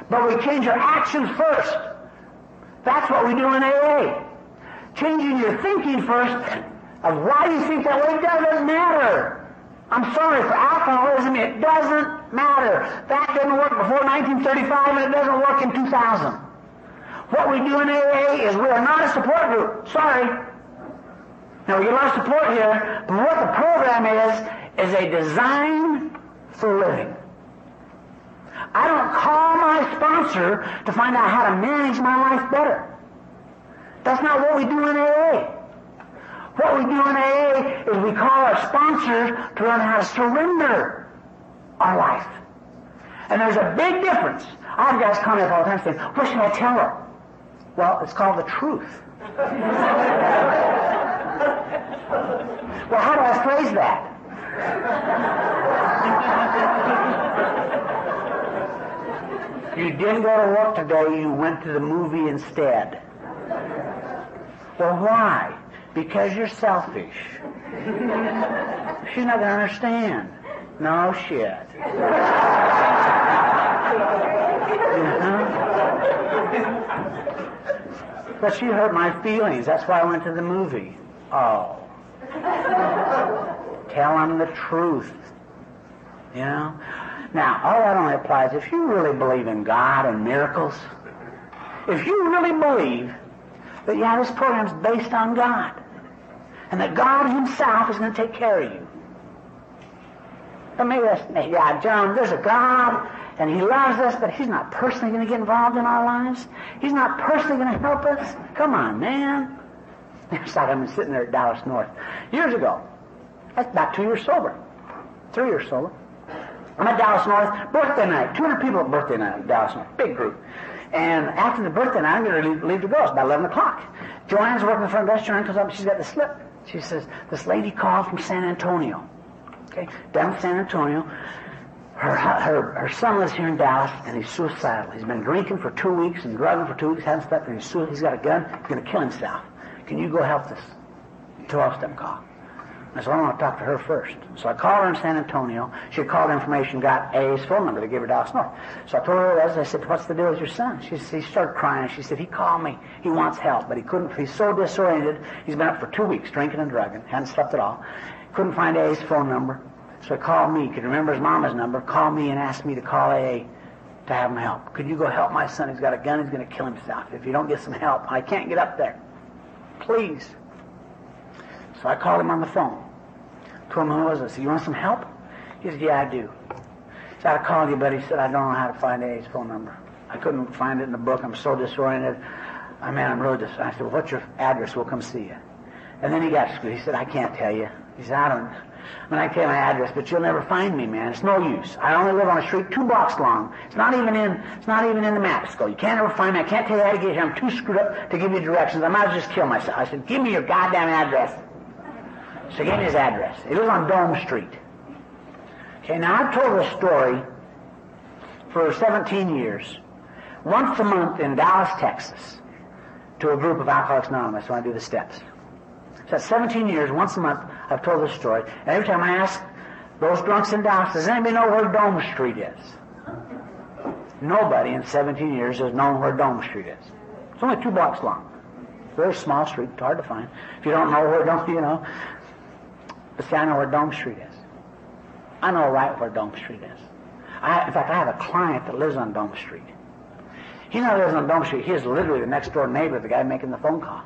But we change our actions first. That's what we do in AA. Changing your thinking first of why you think that way doesn't matter. I'm sorry, for alcoholism, it doesn't matter. That didn't work before 1935 and it doesn't work in 2000. What we do in AA is we are not a support group. Sorry. Now we get a lot of support here, but what the program is, is a design for living. I don't call my sponsor to find out how to manage my life better. That's not what we do in AA. What we do in AA is we call our sponsors to learn how to surrender our life. And there's a big difference. I have guys call me up all the time saying, what should I tell her? Well, it's called the truth. well, how do I phrase that? you didn't go to work today, you went to the movie instead. Well, why? Because you're selfish. She's not going to understand. No shit. Uh-huh. But she hurt my feelings. That's why I went to the movie. Oh. Tell him the truth. You know? Now, all that only applies if you really believe in God and miracles. If you really believe that, yeah, this program's based on God. And that God Himself is going to take care of you. Maybe that's, yeah, John, there's a God, and He loves us, but He's not personally going to get involved in our lives. He's not personally going to help us. Come on, man. It's like I've been sitting there at Dallas North years ago. That's about two years sober. Three years sober. I'm at Dallas North, birthday night. 200 people at birthday night at Dallas North. Big group. And after the birthday night, I'm going to leave, leave to go. It's about 11 o'clock. Joanne's working in the front desk. Joanne comes up. She's got the slip. She says, this lady called from San Antonio. Okay, down San Antonio. Her, her, her son lives here in Dallas, and he's suicidal. He's been drinking for two weeks and drugging for two weeks, hasn't slept, and he's, he's got a gun. He's going to kill himself. Can you go help this 12-step call? I said, I want to talk to her first. So I called her in San Antonio. She called information, got A's phone number to give her Dallas North. So I told her what it was. I said, what's the deal with your son? She, she started crying. She said, he called me. He wants help, but he couldn't. He's so disoriented. He's been up for two weeks drinking and drugging. Hadn't slept at all. Couldn't find A's phone number. So he called me. Could remember his mama's number. Called me and asked me to call AA to have him help. Could you go help my son? He's got a gun. He's going to kill himself. If you don't get some help, I can't get up there. Please. So I called him on the phone. Told him who was. I said, you want some help? He said, yeah, I do. So I called you, but he said, I don't know how to find A's phone number. I couldn't find it in the book. I'm so disoriented. I mean, I'm really disoriented. I said, well, what's your address? We'll come see you. And then he got screwed. He said, I can't tell you. He said, I don't, I mean, I tell you my address, but you'll never find me, man. It's no use. I only live on a street two blocks long. It's not even in, it's not even in the Mapsco. You can't ever find me. I can't tell you how to get here. I'm too screwed up to give you directions. I might as well just kill myself. I said, give me your goddamn address. Gave me his address. It was on Dome Street. Okay, now I've told this story for 17 years, once a month in Dallas, Texas, to a group of Alcoholics Anonymous when I do the steps. So 17 years, once a month, I've told this story. And every time I ask those drunks in Dallas, does anybody know where Dome Street is? Nobody in 17 years has known where Dome Street is. It's only two blocks long. Very small street, hard to find. If you don't know where Dome, you know. But see, I know where Dome Street is. I know right where Dome Street is. I, in fact, I have a client that lives on Dome Street. He not lives on Dome Street. He is literally the next door neighbor, of the guy making the phone call.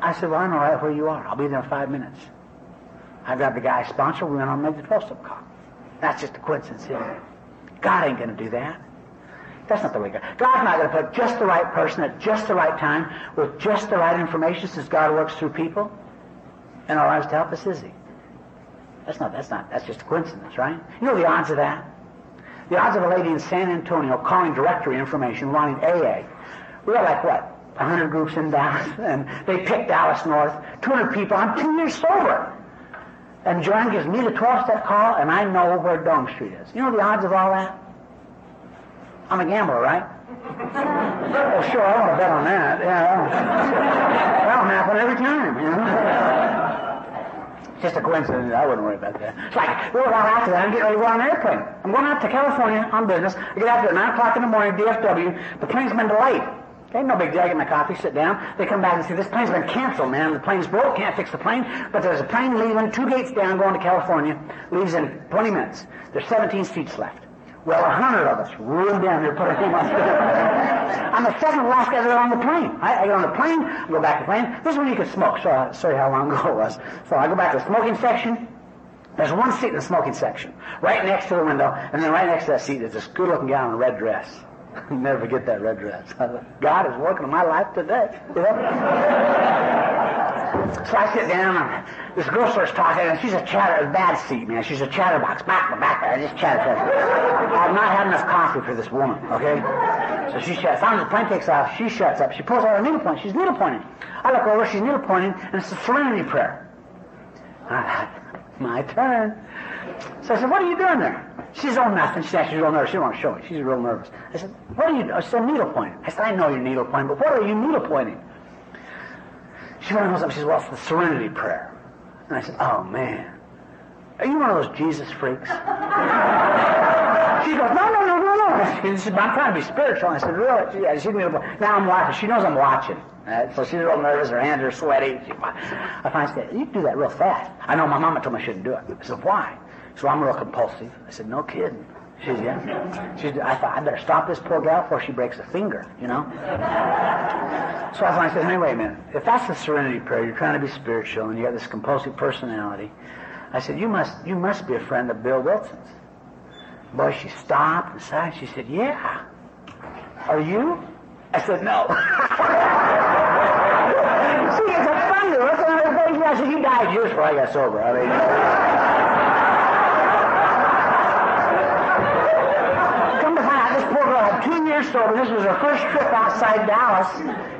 I said, well, I know right where you are. I'll be there in five minutes. I grabbed the guy's sponsor. We went on and made the 12-step call. That's just a coincidence? God ain't going to do that. That's not the way God. God's not going to put just the right person at just the right time with just the right information since God works through people in our lives to help us, is He? That's not, that's not, that's just a coincidence, right? You know the odds of that? The odds of a lady in San Antonio calling directory information wanting AA. We got like what? 100 groups in Dallas, and they picked Dallas North. 200 people. I'm two years sober. And Joanne gives me the 12-step call, and I know where Dome Street is. You know the odds of all that? I'm a gambler, right? oh, sure, I want to bet on that. Yeah, that'll happen every time, you know? Just a coincidence. I wouldn't worry about that. It's like, we're going after that. I'm getting ready to go on an airplane. I'm going out to California on business. I get out there at 9 o'clock in the morning, DFW. The plane's been delayed. Okay, no big deal. I get my coffee, sit down. They come back and say, this plane's been canceled, man. The plane's broke. Can't fix the plane. But there's a plane leaving two gates down going to California. Leaves in 20 minutes. There's 17 seats left. Well, a hundred of us rolled down there, put our name on I'm the second last guy there on the plane. I, I, get on the plane, I go back to the plane. This is when you could smoke, so I'll show you how long ago it was. So I go back to the smoking section. There's one seat in the smoking section, right next to the window, and then right next to that seat is this good-looking gal in a red dress. Never forget that red dress. God is working in my life today. You know? So I sit down and this girl starts talking and she's a chatter, a bad seat, man. She's a chatterbox. Back, back, I just chatter, chatter. I've not had enough coffee for this woman, okay? So she shuts. Finally, the plane takes off. She shuts up. She pulls out her needle point. She's needle pointing. I look over. She's needle pointing, and it's the Serenity Prayer. I thought, my turn. So I said, what are you doing there? She's all nothing. She said, she's real nervous. She don't want to show it. She's real nervous. I said, what are you doing? I said, needle pointing. I said, I know you're needle pointing, but what are you needle pointing? She finally goes up she says, well, it's the Serenity Prayer. And I said, oh, man. Are you one of those Jesus freaks? she goes, no, no, no, I'm trying to be spiritual. And I said, really? She, yeah, she now I'm watching. She knows I'm watching. Uh, so she's real nervous. Her hands are sweaty. She, I finally said, you do that real fast. I know my mama told me I shouldn't do it. I said, why? So I'm real compulsive. I said, no kidding. She said, yeah. I thought, I better stop this poor gal before she breaks a finger, you know? So I said, hey, wait a minute. If that's the serenity prayer, you're trying to be spiritual, and you got this compulsive personality, I said, you must, you must be a friend of Bill Wilson's. Boy, she stopped and sighed. She said, yeah. Are you? I said, no. See, it's a funny. What's another thing? I said, you died years before I got sober. I mean, two years sober. This was her first trip outside Dallas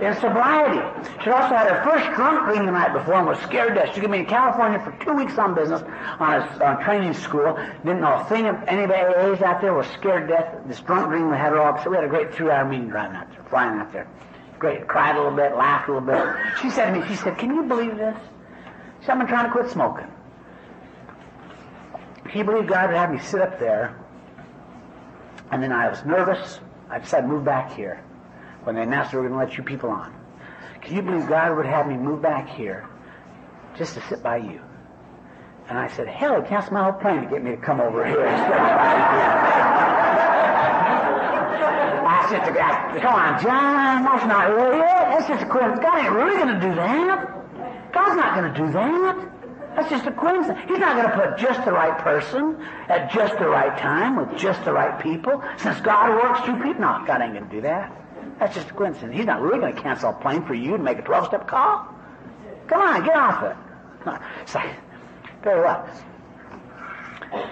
in sobriety. She also had her first drunk dream the night before and was scared death. She came in California for two weeks on business on a on training school. Didn't know a thing of anybody AAs out there. Was scared death. This drunk dream we had her all. So we had a great three-hour meeting driving out there, flying out there. Great. Cried a little bit, laughed a little bit. She said to me, she said, "Can you believe this? She said, I've been trying to quit smoking. Can you believe God would have me sit up there?" And then I was nervous. I to move back here when they announced they were going to let you people on. Can you believe God would have me move back here just to sit by you? And I said, hell, he canceled my whole plan to get me to come over here. I said to God, come on, John, that's not really it. That's just a coincidence. God ain't really going to do that. God's not going to do that. That's just a coincidence. He's not going to put just the right person at just the right time with just the right people. Since God works through people, no, God ain't going to do that. That's just a coincidence. He's not really going to cancel a plane for you to make a 12-step call. Come on, get off it. So, very well.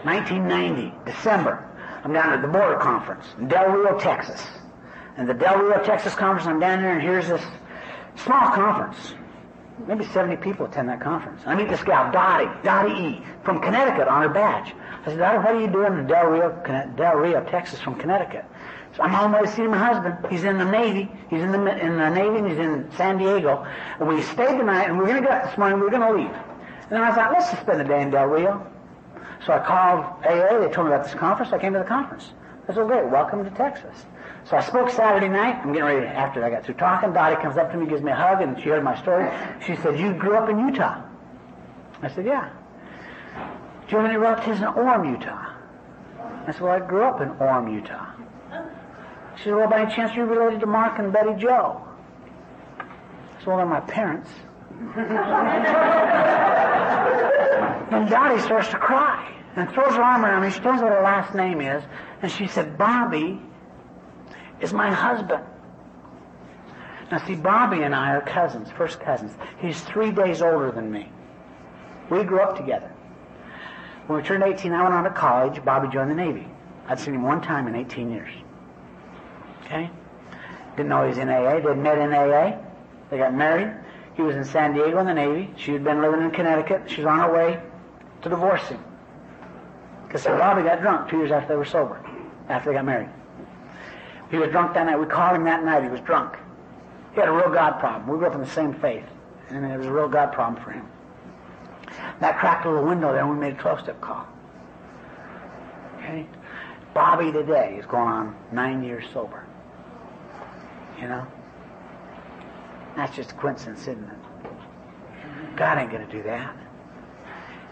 1990, December. I'm down at the border conference in Del Rio, Texas. And the Del Rio, Texas conference, I'm down there, and here's this small conference maybe 70 people attend that conference. I meet this gal, Dottie, Dottie E, from Connecticut on her badge. I said, Dottie, what are you doing in Del Rio, Del Rio, Texas from Connecticut? So I'm on my way to see my husband. He's in the Navy. He's in the, in the Navy and he's in San Diego. And we stayed the night and we are going to get up this morning. We are going to leave. And then I thought, let's just spend the day in Del Rio. So I called AA. They told me about this conference. I came to the conference. I said, great. Welcome to Texas. So I spoke Saturday night. I'm getting ready, after I got through talking, Dottie comes up to me, gives me a hug, and she heard my story. She said, you grew up in Utah. I said, yeah. Do you have any relatives in Orem, Utah? I said, well, I grew up in Orem, Utah. She said, well, by any chance you're related to Mark and Betty Joe? I said, well, they're my parents. and Dottie starts to cry and throws her arm around me. She tells me what her last name is. And she said, Bobby is my husband. Now, see, Bobby and I are cousins, first cousins. He's three days older than me. We grew up together. When we turned 18, I went on to college. Bobby joined the Navy. I'd seen him one time in 18 years. Okay? Didn't know he was in AA. They met in AA. They got married. He was in San Diego in the Navy. She had been living in Connecticut. She was on her way to divorce him. Because Bobby got drunk two years after they were sober, after they got married. He was drunk that night. We called him that night. He was drunk. He had a real God problem. We grew up in the same faith. And it was a real God problem for him. That cracked a little window there, and we made a 12-step call. Okay? Bobby today is going on nine years sober. You know? That's just a coincidence, isn't it? God ain't going to do that.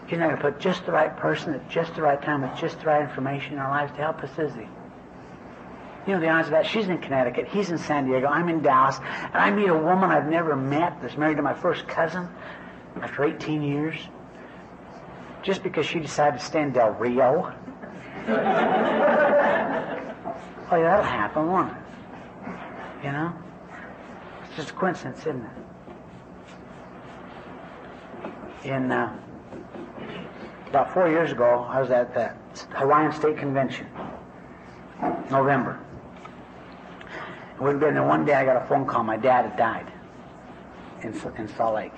He's not going to put just the right person at just the right time with just the right information in our lives to help us, is he? You know the odds of that? She's in Connecticut. He's in San Diego. I'm in Dallas. And I meet a woman I've never met that's married to my first cousin after 18 years just because she decided to stay in Del Rio. oh, yeah, that'll happen, won't it? You know? It's just a coincidence, isn't it? In uh, about four years ago, I was at the Hawaiian State Convention, November. Been there one day. I got a phone call. My dad had died in in Salt Lake,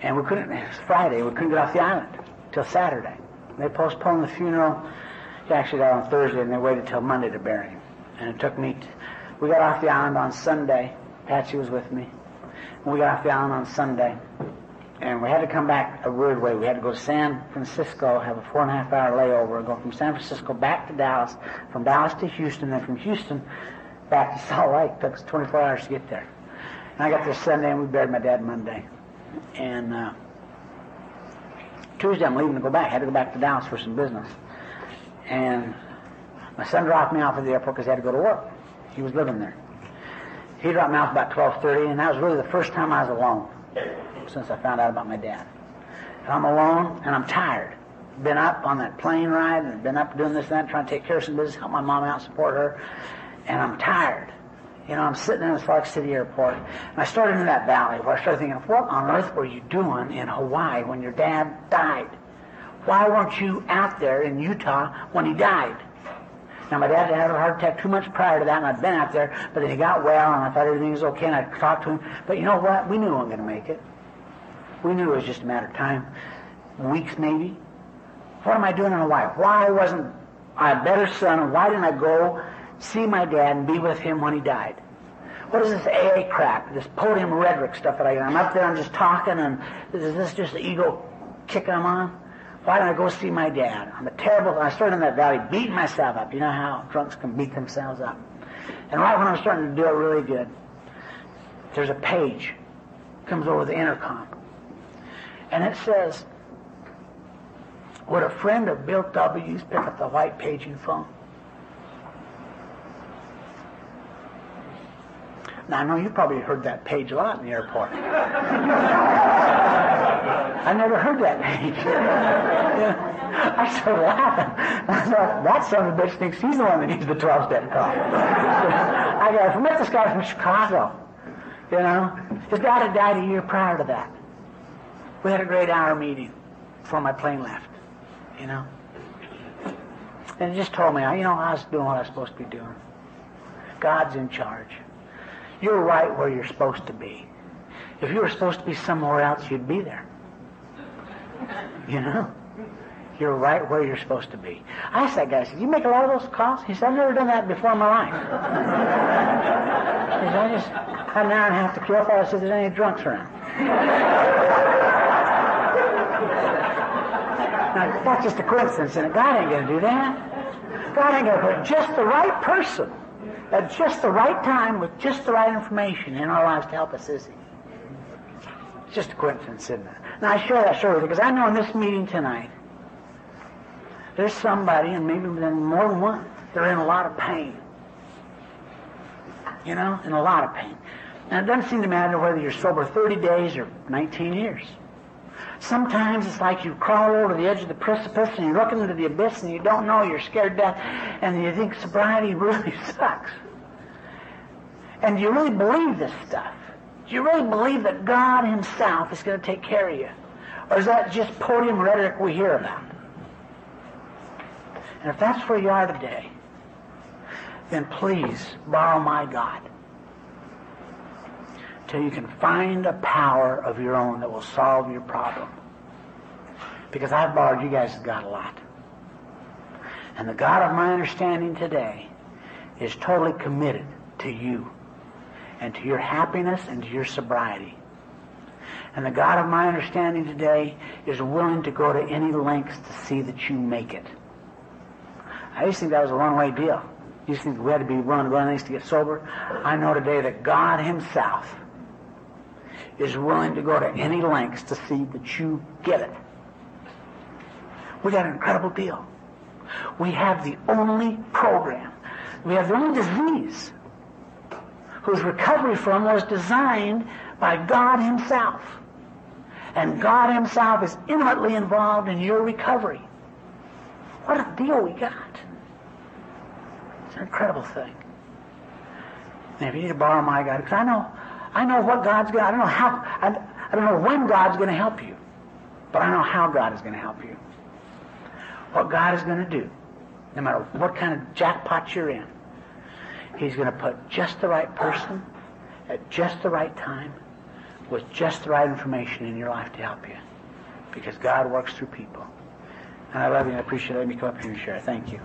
and we couldn't. It was Friday. We couldn't get off the island till Saturday. They postponed the funeral. He actually died on Thursday, and they waited till Monday to bury him. And it took me. T- we got off the island on Sunday. Patsy was with me. And we got off the island on Sunday, and we had to come back a weird way. We had to go to San Francisco, have a four and a half hour layover, and go from San Francisco back to Dallas, from Dallas to Houston, then from Houston back to Salt Lake. It took us 24 hours to get there. And I got there Sunday, and we buried my dad Monday. And uh, Tuesday, I'm leaving to go back. I had to go back to Dallas for some business. And my son dropped me off at the airport because he had to go to work. He was living there. He dropped me off about 12:30, and that was really the first time I was alone since I found out about my dad. And I'm alone, and I'm tired. Been up on that plane ride, and been up doing this and that, trying to take care of some business, help my mom out, support her and I'm tired. You know, I'm sitting in Salt Lake City airport, and I started in that valley where I started thinking, what on earth were you doing in Hawaii when your dad died? Why weren't you out there in Utah when he died? Now, my dad had had a heart attack two months prior to that, and I'd been out there, but then he got well, and I thought everything was okay, and I talked to him. But you know what? We knew we weren't going to make it. We knew it was just a matter of time, weeks maybe. What am I doing in Hawaii? Why wasn't I a better son? Why didn't I go see my dad and be with him when he died. What is this AA crap, this podium rhetoric stuff that I I'm up there, I'm just talking, and is this just the ego kick I'm on? Why don't I go see my dad? I'm a terrible, I started in that valley beating myself up. You know how drunks can beat themselves up. And right when I'm starting to do it really good, there's a page comes over the intercom. And it says, would a friend of Bill W.'s pick up the white paging phone? Now, I know you probably heard that page a lot in the airport. I never heard that page. I started laughing. I thought, that son of a bitch thinks he's the one that needs the 12-step call. I got, I met this guy from Chicago. You know, his dad had died a year prior to that. We had a great hour meeting before my plane left. You know, and he just told me, you know, I was doing what I was supposed to be doing. God's in charge. You're right where you're supposed to be. If you were supposed to be somewhere else, you'd be there. You know? You're right where you're supposed to be. I asked that guy, I said, you make a lot of those calls? He said, I've never done that before in my life. he said, I just had an hour and half to for. I said, there's any drunks around. now, that's just a coincidence, and God ain't going to do that. God ain't going to put just the right person at just the right time with just the right information in our lives to help us, is He? It's just a coincidence, isn't it? Now, I share that story because I know in this meeting tonight, there's somebody, and maybe more than one, they're in a lot of pain. You know, in a lot of pain. And it doesn't seem to matter whether you're sober 30 days or 19 years. Sometimes it's like you crawl over the edge of the precipice and you look into the abyss and you don't know, you're scared to death, and you think sobriety really sucks. And do you really believe this stuff? Do you really believe that God Himself is going to take care of you? Or is that just podium rhetoric we hear about? And if that's where you are today, then please borrow my God till you can find a power of your own that will solve your problem. Because I've borrowed you guys' God a lot. And the God of my understanding today is totally committed to you and to your happiness and to your sobriety. And the God of my understanding today is willing to go to any lengths to see that you make it. I used to think that was a one-way deal. I used to think we had to be willing to go to lengths to get sober. I know today that God Himself is willing to go to any lengths to see that you get it. We got an incredible deal. We have the only program. We have the only disease whose recovery from was designed by God Himself. And God Himself is intimately involved in your recovery. What a deal we got. It's an incredible thing. And if you need to borrow my God, because I know, I know what God's going. I don't know how. I, I don't know when God's going to help you, but I know how God is going to help you. What God is going to do, no matter what kind of jackpot you're in, He's going to put just the right person at just the right time with just the right information in your life to help you. Because God works through people. And I love you and I appreciate it. Let me come up here and share. Thank you.